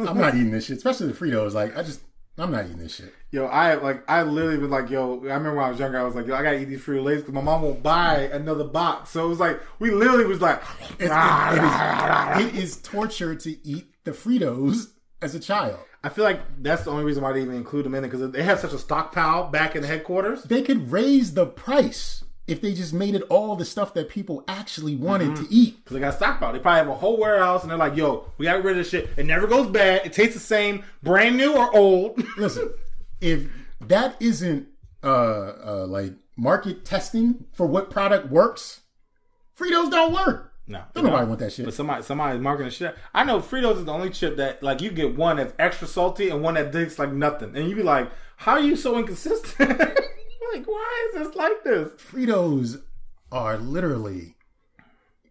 I'm not eating this shit. Especially the Fritos. Like, I just, I'm not eating this shit. Yo, I like I literally was like, yo, I remember when I was younger, I was like, yo, I gotta eat these Frito Lays because my mom won't buy another box. So it was like we literally was like, It's, it, it, is, it is torture to eat the Fritos as a child. I feel like that's the only reason why they even include them in it because they have such a stockpile back in the headquarters. They could raise the price if they just made it all the stuff that people actually wanted to eat. Because they got stockpile. They probably have a whole warehouse and they're like, yo, we got rid of this shit. It never goes bad. It tastes the same, brand new or old. Listen, if that isn't uh, uh like market testing for what product works, Fritos don't work. No, Don't nobody want that shit. But somebody, somebody's marketing the shit. I know Fritos is the only chip that like you get one that's extra salty and one that tastes like nothing, and you be like, "How are you so inconsistent? like, why is this like this?" Fritos are literally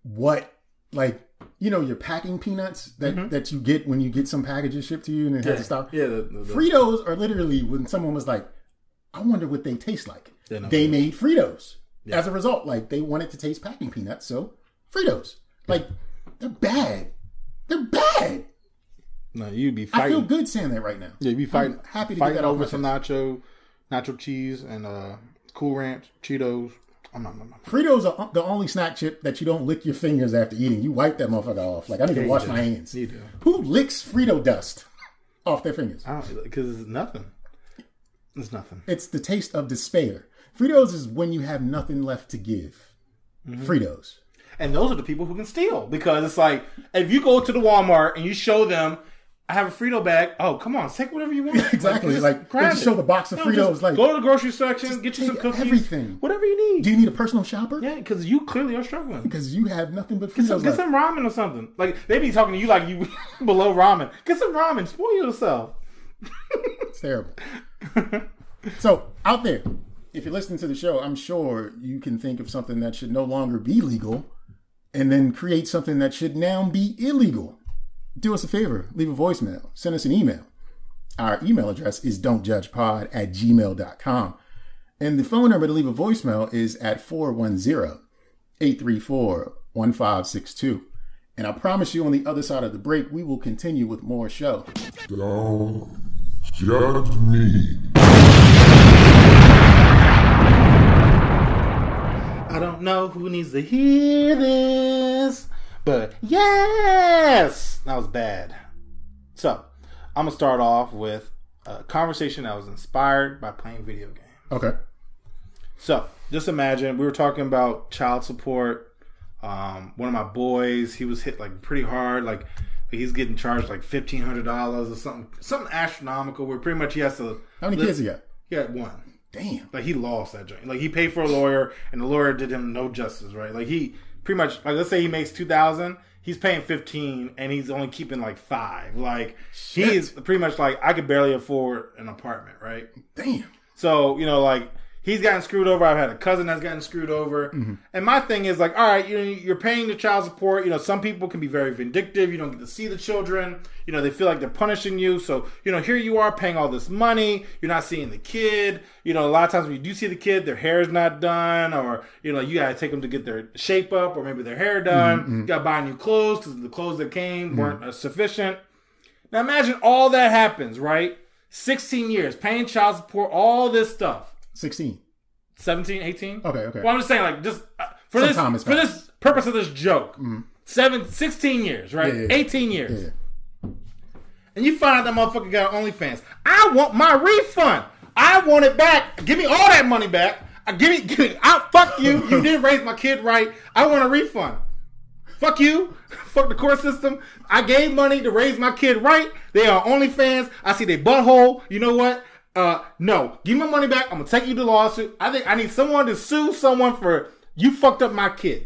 what like you know your packing peanuts that that you get when you get some packages shipped to you and it has to stop. Mm-hmm. Yeah, the, the, Fritos are literally when someone was like, I wonder what they taste like. They. They made Fritos. As a result, like they wanted to taste packing peanuts, so Fritos. Like they're bad. They're bad. no, you'd be I feel good saying that right now. Yeah, you'd be fighting. I'm happy to fighting get that over some nacho, cheese and uh, Cool Ranch, Cheetos. I'm not, I'm not, Fritos are the only snack chip that you don't lick your fingers after eating. You wipe that motherfucker off. Like I need to wash my hands. You do. Who licks Frito dust off their fingers? Because it's nothing. It's nothing. It's the taste of despair. Fritos is when you have nothing left to give. Mm-hmm. Fritos. And those are the people who can steal because it's like if you go to the Walmart and you show them, I have a Frito bag. Oh, come on, take whatever you want. Exactly. Like, grab just show the box of No, Fritos, like, go to the grocery section, get you some cookies, everything. whatever you need. Do you need a personal shopper? yeah, because you clearly are struggling. Because you have nothing but Get Fritos some, get some ramen or something. Like they be talking to you like you below ramen. Get some ramen. Spoil yourself. It's terrible. so, out there, if you're listening to the show, I'm sure you can think of something that should no longer be legal and then create something that should now be illegal. Do us a favor, leave a voicemail, send us an email. Our email address is don'tjudgepod at gmail.com. And the phone number to leave a voicemail is at 410 834 1562. And I promise you, on the other side of the break, we will continue with more show. Don't judge me. I don't know who needs to hear this, but yes, that was bad. So, I'm gonna start off with a conversation that was inspired by playing video games. Okay. So, just imagine we were talking about child support. Um, one of my boys, he was hit like pretty hard, like he's getting charged like fifteen hundred dollars or something, something astronomical. Where pretty much he has to. How many kids he got? He had one. Damn. Like he lost that joint. Like he paid for a lawyer, and the lawyer did him no justice. Right? Like he pretty much like let's say he makes two thousand, he's paying fifteen, and he's only keeping like five. Like Shit. is pretty much like I could barely afford an apartment. Right? Damn. So you know, like he's gotten screwed over. I've had a cousin that's gotten screwed over. And my thing is like, all right, you know, you're paying the child support. You know, some people can be very vindictive. You don't get to see the children. You know, they feel like they're punishing you. So you know, here you are paying all this money. You're not seeing the kid. You know, a lot of times when you do see the kid, their hair is not done, or you know, you gotta take them to get their shape up, or maybe their hair done. You gotta buy new clothes because the clothes that came weren't uh, sufficient. Now imagine all that happens, right? 16 years, paying child support, all this stuff. 16. 17, 18? Okay, okay. Well, I'm just saying, like, just uh, for Some this for this purpose of this joke, seven, 16 years, right? Yeah, yeah, yeah. 18 years. Yeah. And you find out that motherfucker got OnlyFans. I want my refund. I want it back. Give me all that money back. I give me, give me I, fuck you. You didn't raise my kid right. I want a refund. Fuck you. Fuck the court system. I gave money to raise my kid right. They are OnlyFans. I see they butthole. You know what? Uh, no. Give me my money back. I'm gonna take you to lawsuit. I think I need someone to sue someone for you fucked up my kid.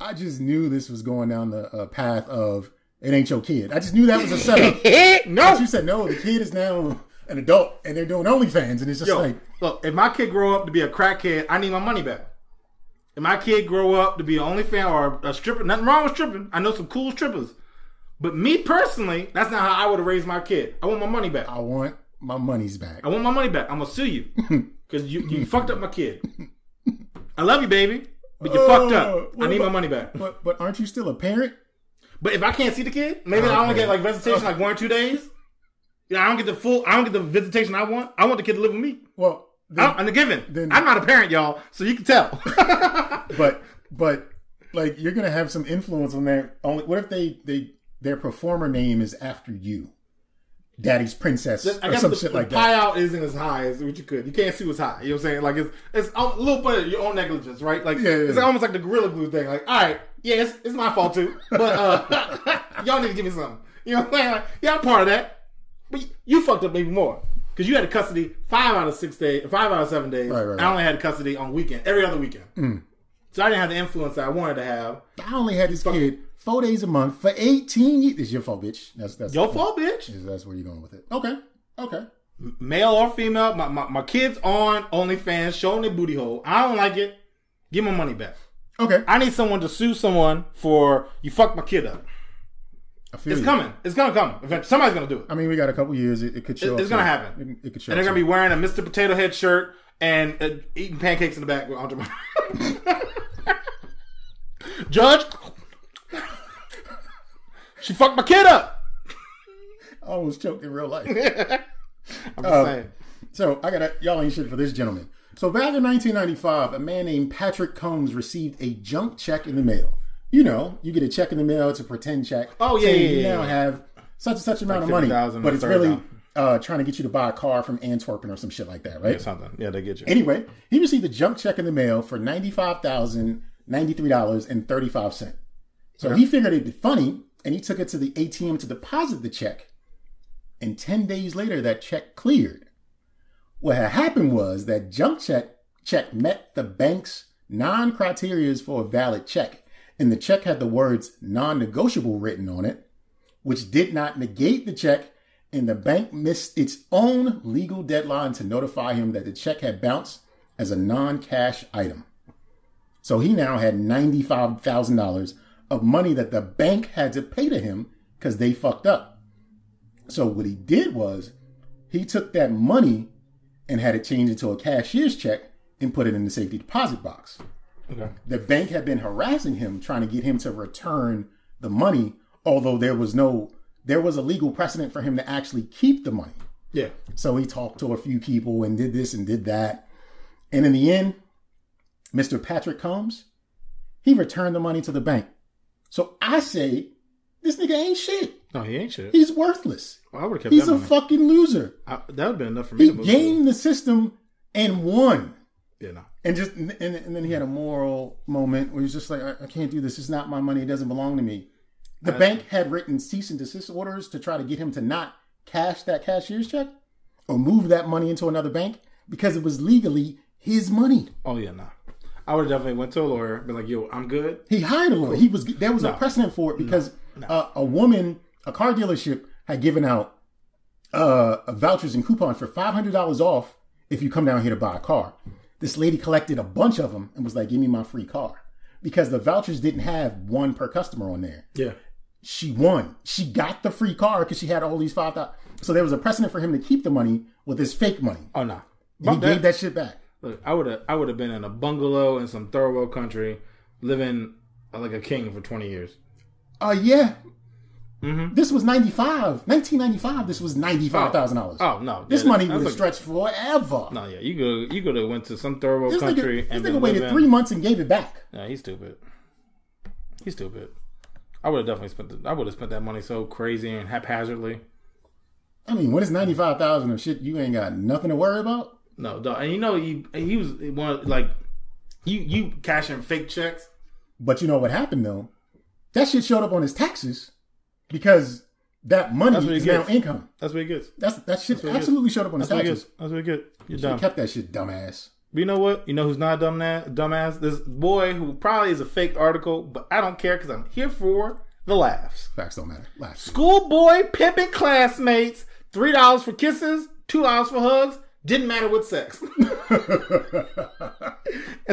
I just knew this was going down the uh, path of it ain't your kid. I just knew that was a setup. no. But you said no, the kid is now an adult and they're doing OnlyFans, and it's just Yo, like look, if my kid grow up to be a crackhead, I need my money back. If my kid grow up to be an OnlyFans or a stripper, nothing wrong with stripping. I know some cool strippers. But me personally, that's not how I would have raised my kid. I want my money back. I want my money's back. I want my money back. I'm gonna sue you because you, you fucked up my kid. I love you, baby, but you fucked Uh, up. I what need my money back. But but aren't you still a parent? But if I can't see the kid, maybe I only Okay. get like visitation like one or two days. Yeah, I don't get the full. I don't get the visitation I want. I want the kid to live with me. Well, then, I'm, I'm given. then- I'm not a parent, y'all, so you can tell. but but like you're gonna have some influence on their only. What if they they their performer name is after you, Daddy's Princess I or some the, shit the like that? payout isn't as high as what you could. You can't see what's high. You know what I'm saying? Like it's it's a little bit of your own negligence, right? Like Yeah, yeah, it's yeah. almost like the gorilla glue thing. Like, all right, yeah, it's, it's my fault too, but uh, y'all need to give me something. You know what I'm saying? Like, yeah, I'm part of that, but you fucked up even more because you had custody five out of six days, five out of seven days. Right, right, I only had custody on weekend, every other weekend. So I didn't have the influence that I wanted to have. I only had this kid four days a month for 18 years. It's your fault, bitch. That's that's Your fault, bitch. That's where you're going with it. Okay. Okay. Male or female, my, my, my kids on OnlyFans showing their booty hole. I don't like it. Give my money back. Okay. I need someone to sue someone for you fucked my kid up. I feel It's you. coming. It's gonna come. Eventually, somebody's gonna do it. I mean, we got a couple years. It, it could show. It- it's gonna soon. happen. It, it could show. And they're gonna be wearing a Mr. Potato Head shirt and uh, eating pancakes in the back with Andre. Judge, she fucked my kid up. I almost choked in real life. I'm just Um, saying. So I got to y'all ain't shit for this gentleman. So back in 1995, a man named Patrick Combs received a junk check in the mail. You know, you get a check in the mail. It's a pretend check. Oh, yeah, saying yeah, You yeah, now yeah. have such and such amount of money, but it's really uh, trying to get you to buy a car from Antwerpen or some shit like that, right? Something. Yeah, they get you. Anyway, he received a junk check in the mail for ninety-five thousand ninety-three dollars and thirty-five cent. So he figured it'd be funny, and he took it to the ATM to deposit the check. And ten days later, that check cleared. What had happened was that junk check check met the bank's non-criterias for a valid check, and the check had the words "non-negotiable" written on it, which did not negate the check. And the bank missed its own legal deadline to notify him that the check had bounced as a non-cash item. So he now had $95,000 of money that the bank had to pay to him because they fucked up. So what he did was he took that money and had it changed into a cashier's check and put it in the safety deposit box. Okay. The bank had been harassing him, trying to get him to return the money, although there was no there was a legal precedent for him to actually keep the money. Yeah. So he talked to a few people and did this and did that. And in the end, Mr. Patrick Combs, he returned the money to the bank. So I say, this nigga ain't shit. No, he ain't shit. He's worthless. Oh, I would have kept He's a money. fucking loser. I, that would have been enough for me He to move. gamed the system and won. Yeah, no. And just and, and then he had a moral moment where he's just like, I, I can't do this. It's not my money. It doesn't belong to me. The bank had written cease and desist orders to try to get him to not cash that cashier's check or move that money into another bank because it was legally his money. Oh yeah, no. I would have definitely went to a lawyer, been like, "Yo, I'm good." He hired a lawyer. He was there was a precedent for it because Uh, a woman, a car dealership had given out uh, vouchers and coupons for five hundred dollars off if you come down here to buy a car. This lady collected a bunch of them and was like, "Give me my free car," because the vouchers didn't have one per customer on there. Yeah. She won. She got the free car because she had all these five thousand. So there was a precedent for him to keep the money with his fake money. Oh no. He gave that shit back. Look, I would have I would have been in a bungalow in some third world country, living like a king for twenty years. Uh, yeah. Mm-hmm. This was 95. 1995, this was $95,000. Oh no, This Yeah, money would have stretched forever. No, yeah, you go you could have went to some third world this country nigga, and this nigga waited living- three months and gave it back. Yeah, he's stupid. He's stupid. I would have definitely spent. The, I would have spent that money so crazy and haphazardly. I mean, when it's 95000 of shit you ain't got nothing to worry about? No, dog. and you know he he was one of, like you you cashing fake checks. But you know what happened, though? That shit showed up on his taxes because that money That's is now income. That's what he gets. That's That shit what he absolutely showed up on his That's taxes. That's what he gets. You're He dumb. kept that shit, dumbass. But you know what? You know who's not a dumb na- dumbass? This boy who probably is a fake article, but I don't care because I'm here for the laughs. Facts don't matter. Laughs. Schoolboy pimping classmates, three dollars for kisses, two dollars for hugs. Didn't matter what sex. and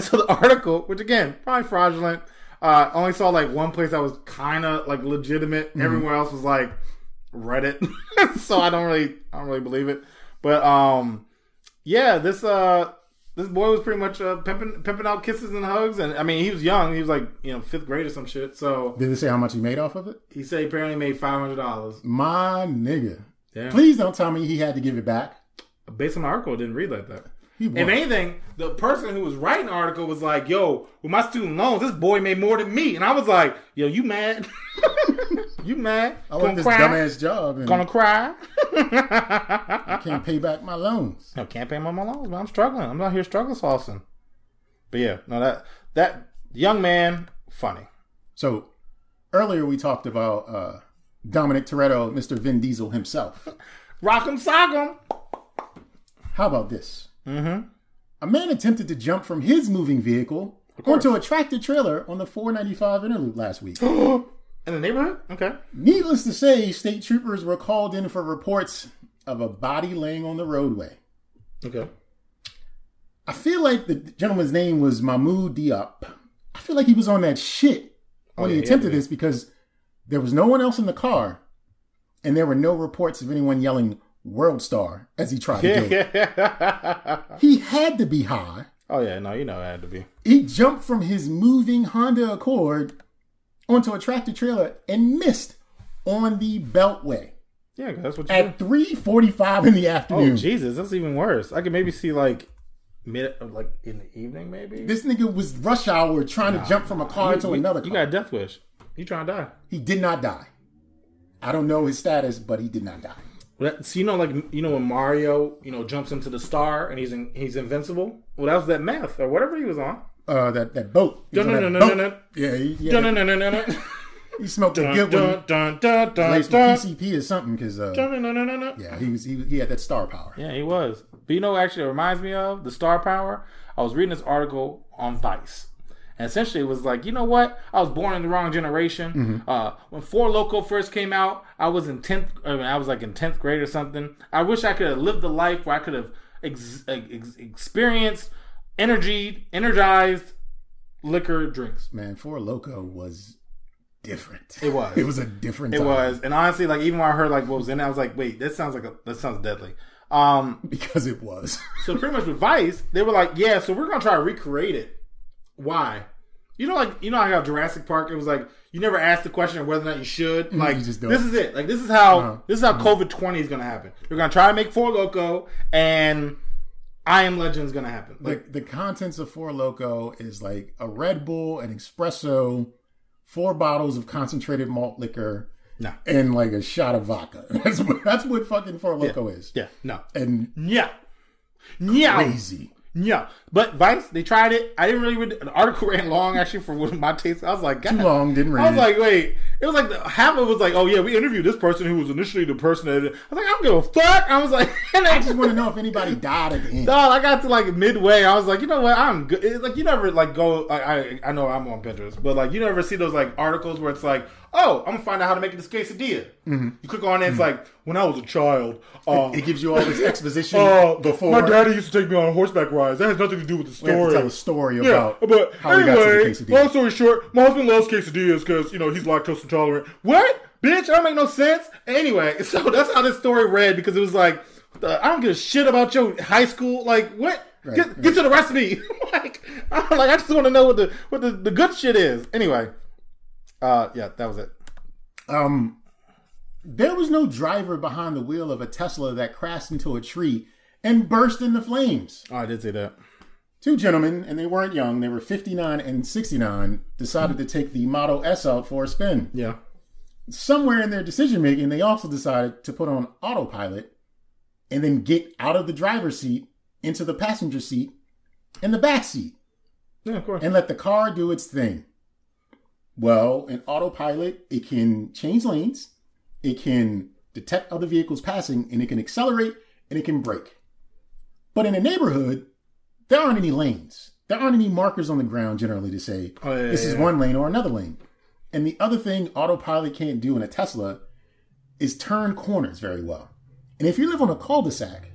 so the article, which again probably fraudulent, uh, only saw like one place that was kind of like legitimate. Everywhere else was like Reddit, so I don't really, I don't really believe it. But um, yeah, this uh, this boy was pretty much uh, pimping pimping out kisses and hugs, and I mean he was young, he was like you know fifth grade or some shit. So Did they say how much he made off of it? he said he apparently made five hundred dollars. My nigga. Yeah. Please don't tell me he had to give it back. Based on the article, it didn't read like that. If anything, the person who was writing the article was like, "Yo, with my student loans, this boy made more than me," and I was like, "Yo, you mad? you mad? I want this cry? dumbass job and Gonna cry? I can't pay back my loans. no, can't pay my my loans. Man. I'm struggling. I'm not here struggling saucing. But yeah, no that that young man, funny. So earlier we talked about uh, Dominic Toretto, Mr. Vin Diesel himself. Rock'em sock'em. How about this? Mm-hmm. A man attempted to jump from his moving vehicle onto a tractor trailer on the 495 inner loop last week. In the neighborhood? Okay. Needless to say, state troopers were called in for reports of a body laying on the roadway. Okay. I feel like the gentleman's name was Mahmoud Diop. I feel like he was on that shit when Oh, he yeah, attempted yeah. this because there was no one else in the car and there were no reports of anyone yelling World Star as he tried to do it. He had to be high. oh yeah, no, you know it had to be. He jumped from his moving Honda Accord onto a tractor trailer and missed on the Beltway Yeah, that's what you at 3:45 in the Oh afternoon. Jesus, that's even worse. I could maybe see like mid, like in the evening, maybe. this nigga was rush hour trying to jump from a car you, to you- another car. You got a death wish. You trying to die? He did not die. I don't know his status, but he did not die. Well, that- So you know, like you know, when Mario, you know, jumps into the star and he's in, he's invincible. Well, that was that meth or whatever he was on. Uh, that that boat. He was on Dun, that dun, dun, boat. dun, dun. Yeah, he, yeah, Dun, dun, dun, dun, dun, dun. he smoked a good dun, one. dun, dun, dun, Like some dun. PCP or something, because uh, Dun, dun, dun, dun, dun, dun. yeah, he was he, he had that star power. Yeah, he was. But you know what actually it reminds me of? The star power. I was reading this article on Vice. And essentially it was like, you know what? I was born in the wrong generation. Uh, when Four Loco first came out, I was in 10th, I, mean, I was like in 10th grade or something. I wish I could have lived the life where I could have ex- ex- experienced energy, energized liquor drinks. Man, Four Loco was different. It was. It was a different. It time. was. And honestly, like even when I heard like what was in it, I was like, wait, that sounds like a, that sounds deadly. Um, because it was. So pretty much with Vice, they were like, yeah, so we're gonna try to recreate it. Why? You know, like you know how Jurassic Park, it was like you never asked the question of whether or not you should. Like you this is it. Like this is how Uh-huh. this is how COVID twenty is gonna happen. You're gonna try to make Four Loco, and I Am Legend is gonna happen. Like Like the contents of Four Loco is like a Red Bull, an espresso, four bottles of concentrated malt liquor, no, and like a shot of vodka. That's what that's what fucking Four Loco is. yeah, no, And yeah, yeah. crazy. Yeah, but Vice, they tried it. I didn't really read the article ran long actually for what my taste. I was like, God. Too long, didn't read I was it. like, wait. It was like the, half of it was like, oh yeah, we interviewed this person who was initially the person that. I was like, I don't give a fuck. I was like, I just want to know if anybody died at the end. Dog, I got to like midway. I was like, you know what? I'm good. It's like you never like go. Like, I I know I'm on Pinterest, but like you never see those like articles where it's like, oh, I'm gonna find out how to make this quesadilla. You click on it, it's like when I was a child. Uh, It gives you all this exposition uh, before my daddy used to take me on horseback rides. That has nothing to do with the we have story. to tell a story Yeah, about but how we got to the quesadilla. long story short, my husband loves quesadillas because you know he's lactose intolerant. What, bitch? That don't make no sense. Anyway, so that's how this story read because it was like, uh, I don't give a shit about your high school. Like, what? Right, get, right. get to the recipe. like, I'm like, I just want to know what the what the, the good shit is. Anyway, uh, yeah, that was it. Um, there was no driver behind the wheel of a Tesla that crashed into a tree and burst into flames. Oh, I did say that. Two gentlemen, and they weren't young, they were 59 and 69, decided to take the Model S out for a spin. Yeah. Somewhere in their decision making, they also decided to put on autopilot and then get out of the driver's seat into the passenger seat and the back seat Yeah, of course. and let the car do its thing. Well, in autopilot, it can change lanes, it can detect other vehicles passing, and it can accelerate and it can brake. But in a neighborhood, there aren't any lanes. There aren't any markers on the ground generally to say Oh, yeah, this yeah, is yeah. one lane or another lane. And the other thing autopilot can't do in a Tesla is turn corners very well. And if you live on a cul-de-sac,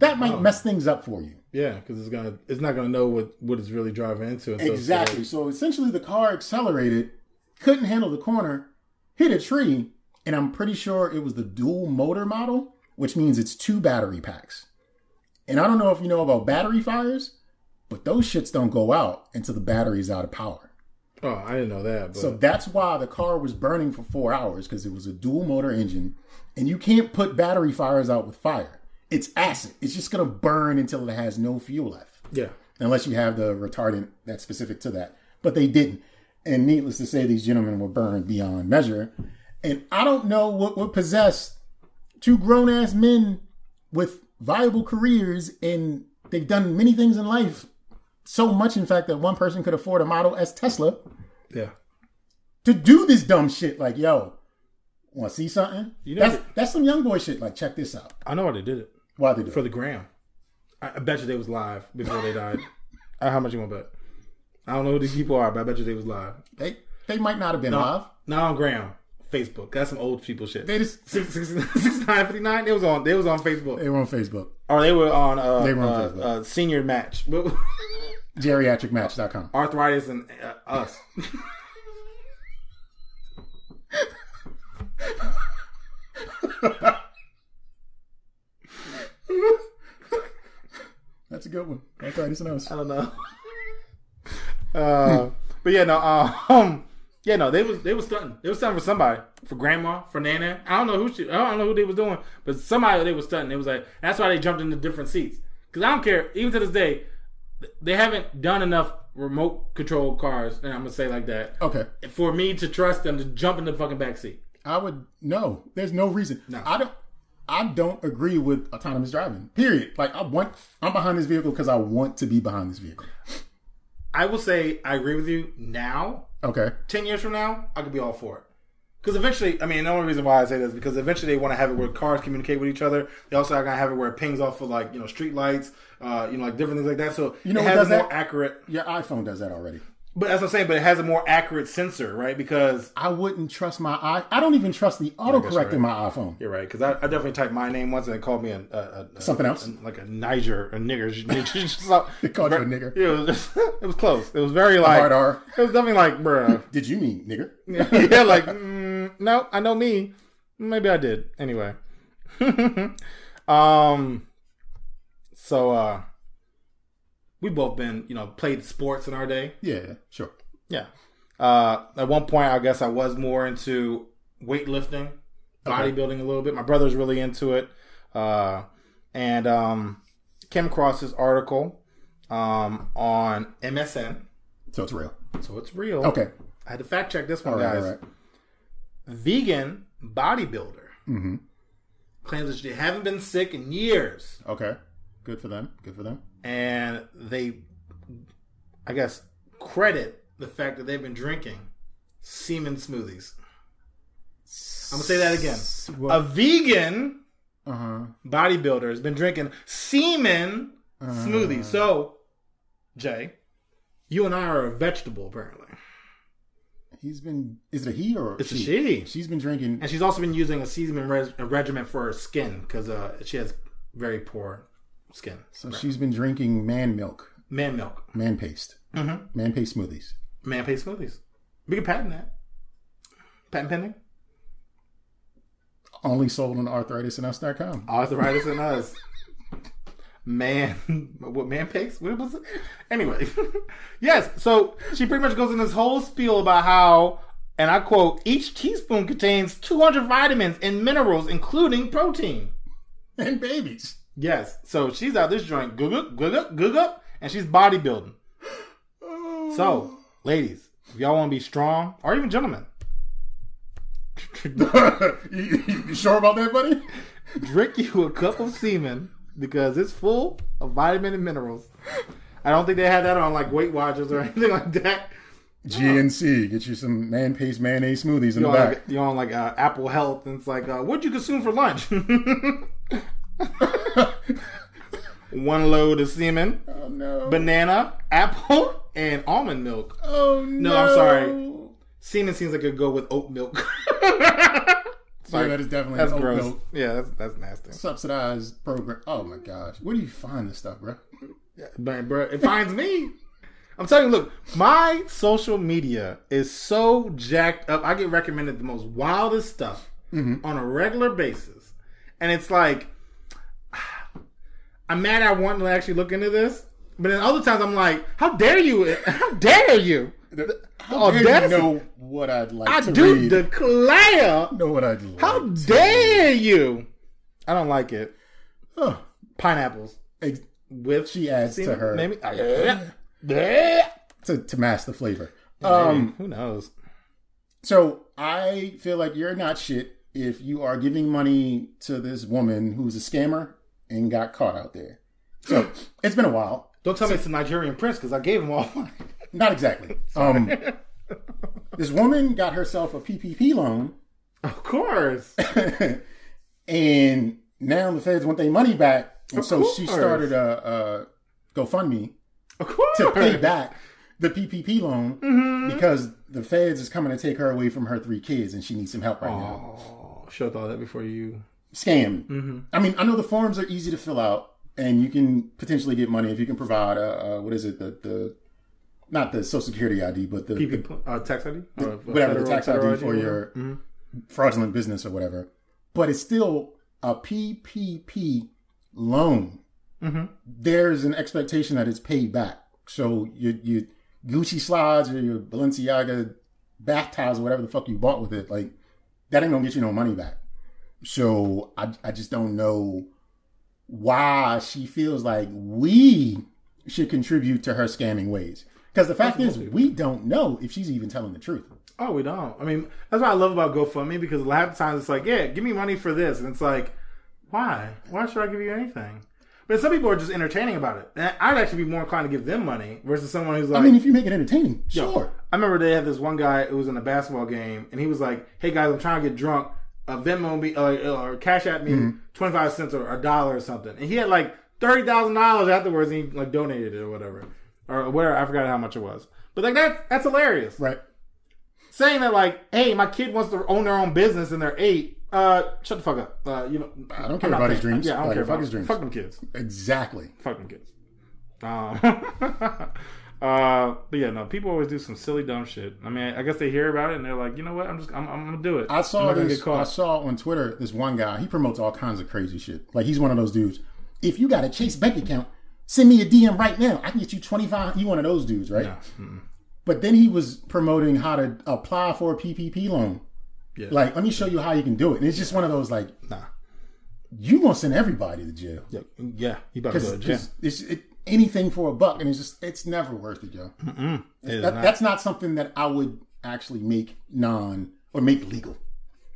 that Oh. might mess things up for you. Yeah, because it's gonna it's not gonna know what what it's really driving into. Exactly. So essentially, the car accelerated, couldn't handle the corner, hit a tree, and I'm pretty sure it was the dual motor model, which means it's two battery packs. And I don't know if you know about battery fires, but those shits don't go out until the battery's out of power. Oh, I didn't know that. But So that's why the car was burning for four hours because it was a dual motor engine, and you can't put battery fires out with fire. It's acid. It's just gonna burn until it has no fuel left yeah, unless you have the retardant that's specific to that. But they didn't. And needless to say, these gentlemen were burned beyond measure. And I don't know what would possess two grown ass men with viable careers and they've done many things in life. So much, in fact, that one person could afford a Model S Tesla yeah. to do this dumb shit. Like, yo, want to see something? You know that's, that's some young boy shit. Like, check this out. I know why they did it Why they do for it? the gram. I, I bet you they was live before they died. Uh, how much you want to bet? I don't know who these people are, but I bet you they was live. They they might not have been live. Not on gram. Facebook. That's some old people shit. They just 69, 59, They was on. They was on Facebook, they were on Facebook. or they were on. Uh, They were on uh, Facebook. uh, senior match. Geriatricmatch.com. Arthritis and uh, us. That's a good one. Arthritis and us. I don't know. Uh, but yeah, no. Um, yeah, no. They was they was stunting. They was stunting for somebody, for grandma, for nana. I don't know who she. I don't know who they was doing, but somebody they was stunting. It was like that's why they jumped into different seats. Because I don't care. Even to this day, they haven't done enough remote control cars, and I'm gonna say like that, Okay. for me to trust them to jump in the fucking back seat. I would no. There's no reason. No. I don't. I don't agree with autonomous driving. Period. Like I want. I'm behind this vehicle because I want to be behind this vehicle. I will say I agree with you now. Okay. 10 years from now, I could be all for it. Because eventually, I mean, the only reason why I say this is because eventually they want to have it where cars communicate with each other. They also are to have it where it pings off of like, you know, street lights, uh, you know, like different things like that. So You know it has does more that? accurate, Your iPhone does that already. But as I'm saying, but it has a more accurate sensor, right? Because I wouldn't trust my i. I don't even trust the autocorrect in my iPhone. you're right. Because I, I definitely typed my name once and it called me a, a, a Something else? a- like a Niger, a nigger. So- It called you a nigger. It was, it was close. It was very like, Hard R. it was definitely like, bruh. Did you mean nigger? yeah, like mm, no, I know me. Maybe I did. Anyway, um, so uh, we both been you know played sports in our day. Yeah, sure. Yeah. Uh, at one point, I guess I was more into weightlifting, bodybuilding a little bit. My brother's really into it, uh, and um, came across this article um, on MSN. So it's real. So it's real. Okay. I had to fact check this one, All guys. All right. vegan bodybuilder Mm-hmm. claims that they haven't been sick in years Okay. Good for them. Good for them. And they i guess credit the fact that they've been drinking semen smoothies i'm gonna say that again a vegan Uh huh. bodybuilder has been drinking semen smoothies so jay you and i are a vegetable apparently He's been. Is it a he or it's a she She's been drinking. and she's also been using a semen res- a regimen for her skin because uh, she has very poor skin So she's been drinking man milk, man milk man paste, Mhm. man paste smoothies. Man paste smoothies. We can patent that. Patent pending. Only sold on arthritisandus.com. Arthritis and us. Man, what man paste? What was it? Anyway, yes. So she pretty much goes in this whole spiel about how, and I quote, each teaspoon contains 200 vitamins and minerals, including protein. And babies. Yes. So she's out this joint, goog up, goog up, goog up, and she's bodybuilding. So, ladies, if y'all want to be strong, or even gentlemen, you, you sure about that, buddy? drink you a cup of semen because it's full of vitamin and minerals. I don't think they had that on like Weight Watchers or anything like that. GNC, get you some man paste mayonnaise smoothies in You're the back. like, you're on like uh, Apple Health, and it's like, uh, what'd you consume for lunch? One load of semen, oh no! banana, apple, and almond milk. oh no! No, I'm sorry. Semen seems like it could go with oat milk. Sorry, that is definitely that's oat gross. milk Yeah, that's that's nasty. subsidized program. Oh my gosh, where do you find this stuff, bro? But bro, it finds me. I'm telling you, look, my social media is so jacked up. I get recommended the most wildest stuff mm-hmm. on a regular basis, and it's like I'm mad. I want to actually look into this, but then other times I'm like, how dare you? How dare you? How dare you know what I'd like I to do read? declare. know what I'd like. How dare you? I don't like it. Huh. Pineapples Ex- with She adds to her- Maybe. Yeah. Yeah. to, to mask the flavor. Um, Who knows? so I feel like you're not shit if you are giving money to this woman who's a scammer and got caught out there. So it's been a while. Don't tell me it's a Nigerian prince because I gave him all mine. Not exactly. Um, this woman got herself a PPP loan, Of course. and now the feds want their money back, and Of so she started a, a GoFundMe Of course. to pay back the PPP loan Mm-hmm. because the feds is coming to take her away from her three kids and she needs some help right now. Oh, should have thought that before you. Scam. Mm-hmm. I mean, I know the forms are easy to fill out and you can potentially get money if you can provide a, uh what is it the the not the Social Security ID but the, the uh, tax ID? Or whatever the tax federal ID for your Mhm. fraudulent business or whatever. But it's still a PPP loan. Mhm. There's an expectation that it's paid back. So your your Gucci slides or your Balenciaga bath towels or whatever the fuck you bought with it, like that ain't gonna get you no money back. So I I just don't know why she feels like we should contribute to her scamming ways. Because the fact is, we don't know if she's even telling the truth. Oh, we don't. I mean, that's what I love about GoFundMe because a lot of times it's like, yeah, give me money for this, and it's like, why? Why should I give you anything? But some people are just entertaining about it. And I'd actually be more inclined to give them money versus someone who's like, I mean, if you make it entertaining, sure. I remember they had this one guy who was in a basketball game, and he was like, "Hey guys, I'm trying to get drunk. Uh, Venmo me uh, or Cash App me Mm-hmm. twenty five cents or a dollar or something." And he had like thirty thousand dollars afterwards, and he like donated it or whatever, or whatever. I forgot how much it was, but like that that's hilarious. Right. Saying that like, "Hey, my kid wants to own their own business and they're eight. Uh, shut the fuck up. Uh, you know, I don't care about his dreams. Yeah, I don't Like, care about his dreams. Fuck them kids. Exactly. Fuck them kids. Um, uh, but yeah, no, people always do some silly dumb shit. I mean, I guess they hear about it and they're like, you know what, I'm just, I'm, I'm gonna do it. I saw this. I saw on Twitter this one guy. He promotes all kinds of crazy shit. Like he's one of those dudes. If you got a Chase bank account, send me a DM right now. I can get you twenty five. You one of those dudes, right? But then he was promoting how to apply for a PPP loan. Yeah. Like, let me show you how you can do it. And it's just one of those like, Nah. you gonna send everybody to jail Yeah, yeah, you better go to jail. because it's it, anything for a buck, and it's just it's never worth it, yo. It is That, not. that's not something that I would actually make non or make legal.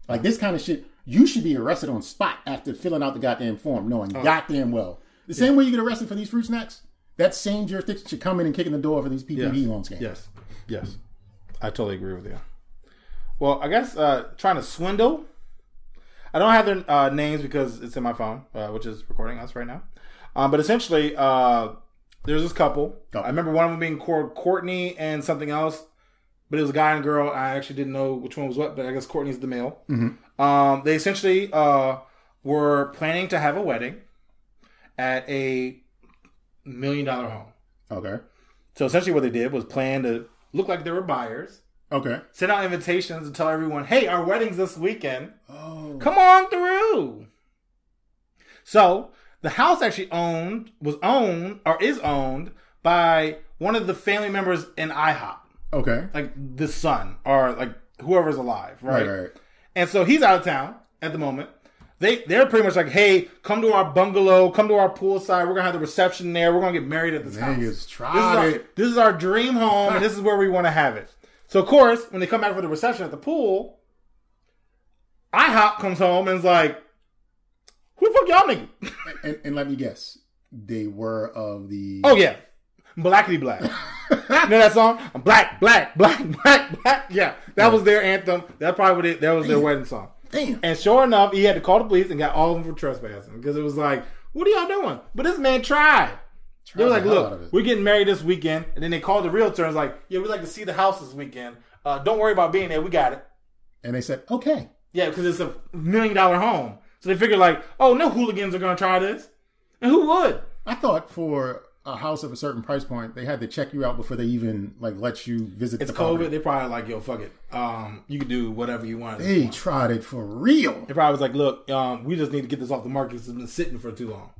Like this kind of shit, you should be arrested on spot after filling out the goddamn form, knowing Oh. goddamn well. The same way you get arrested for these fruit snacks, that same jurisdiction should come in and kick in the door for these PPP Yes. loan scams. Yes, yes, I totally agree with you. Well, I guess uh, trying to swindle. I don't have their uh, names because it's in my phone, uh, which is recording us right now. Um, but essentially, uh, there's this couple. Oh. I remember one of them being called Courtney and something else, but it was a guy and girl. I actually didn't know which one was what, but I guess Courtney's the male. Um, they essentially uh, were planning to have a wedding at a million dollar home. Okay. So essentially, what they did was plan to look like they were buyers, Okay. send out invitations and tell everyone, "Hey, our wedding's this weekend. Oh. Come on through." So the house actually owned was owned or is owned by one of the family members in IHOP, Okay. like the son or like whoever's alive, right? Right. Right. And so he's out of town at the moment. They they're pretty much like, hey, come to our bungalow, come to our poolside. We're gonna have the reception there. We're gonna get married at this house. Niggas This is, our, this is our dream home, and this is where we want to have it. So of course, when they come back for the reception at the pool, IHOP comes home and is like, "Who the fuck y'all nigga? And, and let me guess, they were of the. oh yeah, blackity black. you know that song? I'm black, black, black, black, black. Yeah, that was their anthem. That probably what it, that was their wedding song. Damn. And sure enough, he had to call the police and got all of them for trespassing because it was like, what are y'all doing? But this man tried. They were like, look, we're getting married this weekend. And then they called the realtor and was like, yeah, we'd like to see the house this weekend. Uh, don't worry about being there. We got it. And they said, okay. Yeah, because it's a million dollar home. So they figured like, oh, no hooligans are going to try this. And who would? I thought for a house of a certain price point, they had to check you out before they even like let you visit It's the property. COVID. They probably like, yo, fuck it. Um, you can do whatever you want. They tried it for real. They probably was like, look, um, we just need to get this off the market. It's been sitting for too long.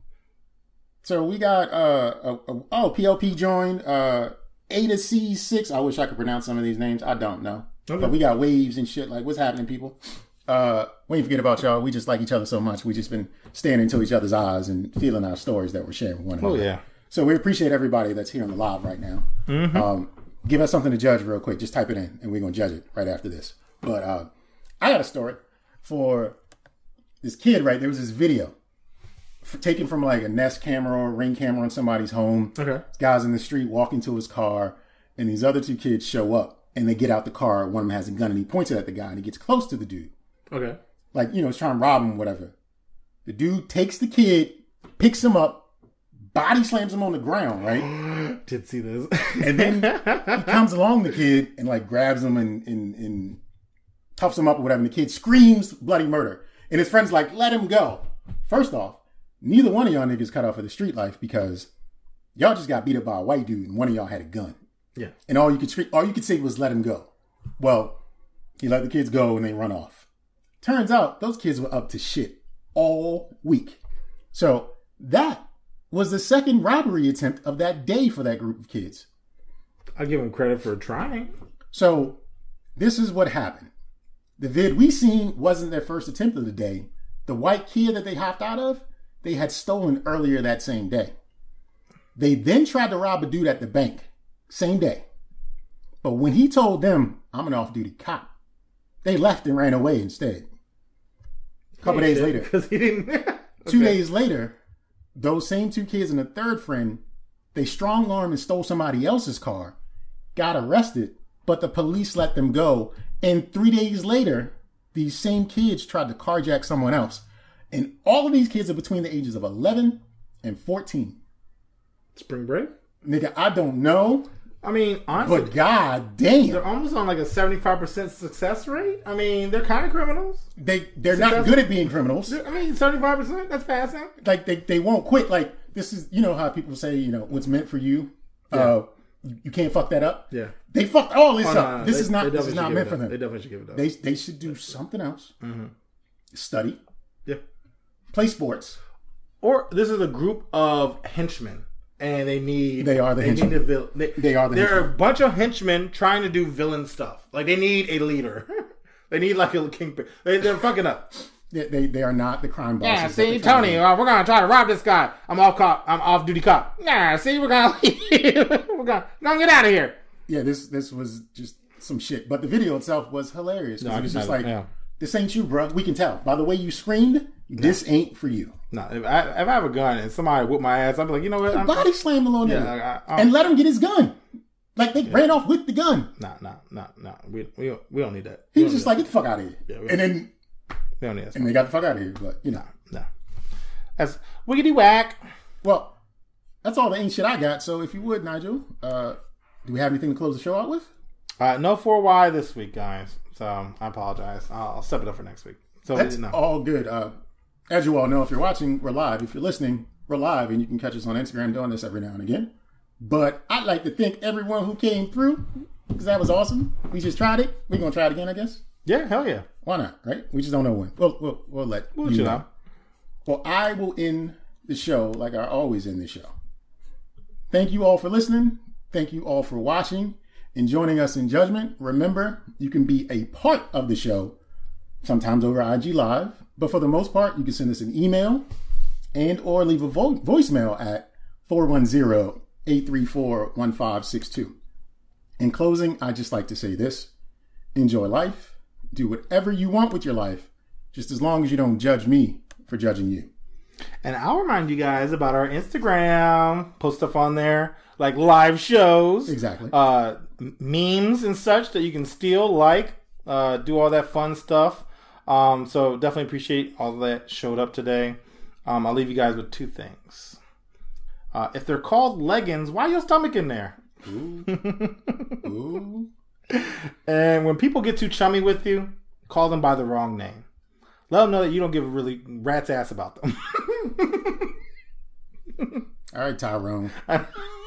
So we got uh, a, a, oh PLP joined uh A to C six. I wish I could pronounce some of these names. I don't know. Okay. But we got waves and shit. Like what's happening, people? Uh, we ain't forget about y'all. We just like each other so much. We just been staring into each other's eyes and feeling our stories that we're sharing with one another. Oh, yeah. So we appreciate everybody that's here on the live right now. Um, give us something to judge real quick. Just type it in, and we're gonna judge it right after this. But uh, I got a story for this kid. Right there was this video taken from like a Nest camera or Ring camera on somebody's home. Okay. This guy's in the street walking to his car, and these other two kids show up, and they get out the car. One of them has a gun, and he points it at the guy, and he gets close to the dude Okay. like you know, he's trying to rob him, whatever. The dude takes the kid, picks him up, body slams him on the ground, right? Did see this. And then he comes along the kid and like grabs him and, and, and toughs him up or whatever. And the kid screams bloody murder. And his friend's like, let him go. First off, neither one of y'all niggas cut off of the street life because y'all just got beat up by a white dude and one of y'all had a gun. yeah. And all you could scream, all you could say was let him go. Well, he let the kids go and they run off. Turns out those kids were up to shit all week. So that was the second robbery attempt of that day for that group of kids. I give them credit for trying. So this is what happened. The vid we seen wasn't their first attempt of the day. The white Kia that they hopped out of, they had stolen earlier that same day. They then tried to rob a dude at the bank, same day. But when he told them, I'm an off duty cop, they left and ran away instead. A couple days later, because he didn't. two days later, those same two kids and a third friend, they strong armed and stole somebody else's car, got arrested, but the police let them go. And three days later, these same kids tried to carjack someone else. And all of these kids are between the ages of 11 and 14. Spring break. Nigga, I don't know, I mean, honestly, but god damn. they're almost on like a seventy-five percent success rate. I mean, they're kind of criminals. They they're not good at being criminals. I mean, seventy-five percent. That's passing. like they, they won't quit. Like this is you know how people say you know what's meant for you, uh, you, you can't fuck that up. Yeah. They fucked all this Oh, up. no, no, this they- is not this is not meant for them. They definitely should give it up. They they should do something else. Mm-hmm. Study, yeah. play sports. Or this is a group of henchmen, and they need They are the they henchmen. Need a vil- they, They are the There are a bunch of henchmen trying to do villain stuff. Like they need a leader. they need like a kingpin. They, they're fucking up. They, they they are not the crime bosses. Yeah, see, Tony, uh, we're gonna try to rob this guy. I'm off cop. I'm off duty cop. Nah, see, we're gonna we're gonna gonna get out of here. Yeah, this this was just some shit. But the video itself was hilarious. No, it was just like, yeah. this ain't you, bro. We can tell by the way you screamed. This ain't for you. No, if I, if I have a gun and somebody whip my ass, I'd be like, you know what? I'm, Body slam little Yeah, I- I- and let him get his gun. Like they ran off with the gun. Nah, nah, nah, nah. We we don't, we don't need that. He We was just like, get the fuck out of here. Yeah, and then that. we don't need that. and they got the fuck out of here. But you know, No, that's wiggity whack. well, that's all the ain't shit I got. So if you would, Nigel, uh, do we have anything to close the show out with? Uh, no 4Y this week, guys. So I apologize. I'll, I'll step it up for next week. So That's no. all good. Uh, as you all know, if you're watching, we're live. If you're listening, we're live, and you can catch us on Instagram doing this every now and again. But I'd like to thank everyone who came through because that was awesome. We just tried it. We're gonna try it again, I guess. yeah, hell yeah. Why not? Right? We just don't know when. We'll we'll, we'll let We'll you know. out. Well, I will end the show like I always end the show. Thank you all for listening. Thank you all for watching and joining us in judgment. Remember, you can be a part of the show, sometimes over IG Live, but for the most part, you can send us an email and or leave a vo- voicemail at 410-834-1562. In closing, I'd just like to say this. Enjoy life. Do whatever you want with your life, just as long as you don't judge me for judging you. And I'll remind you guys about our Instagram. Post stuff on there, like live shows, Exactly. uh, memes and such that you can steal, like, uh, do all that fun stuff. Um, so definitely appreciate all that showed up today. Um, I'll leave you guys with two things. Uh, if they're called leggings, why your stomach in there? Ooh. And when people get too chummy with you, call them by the wrong name. Let them know that you don't give a really rat's ass about them. All right, Tyrone.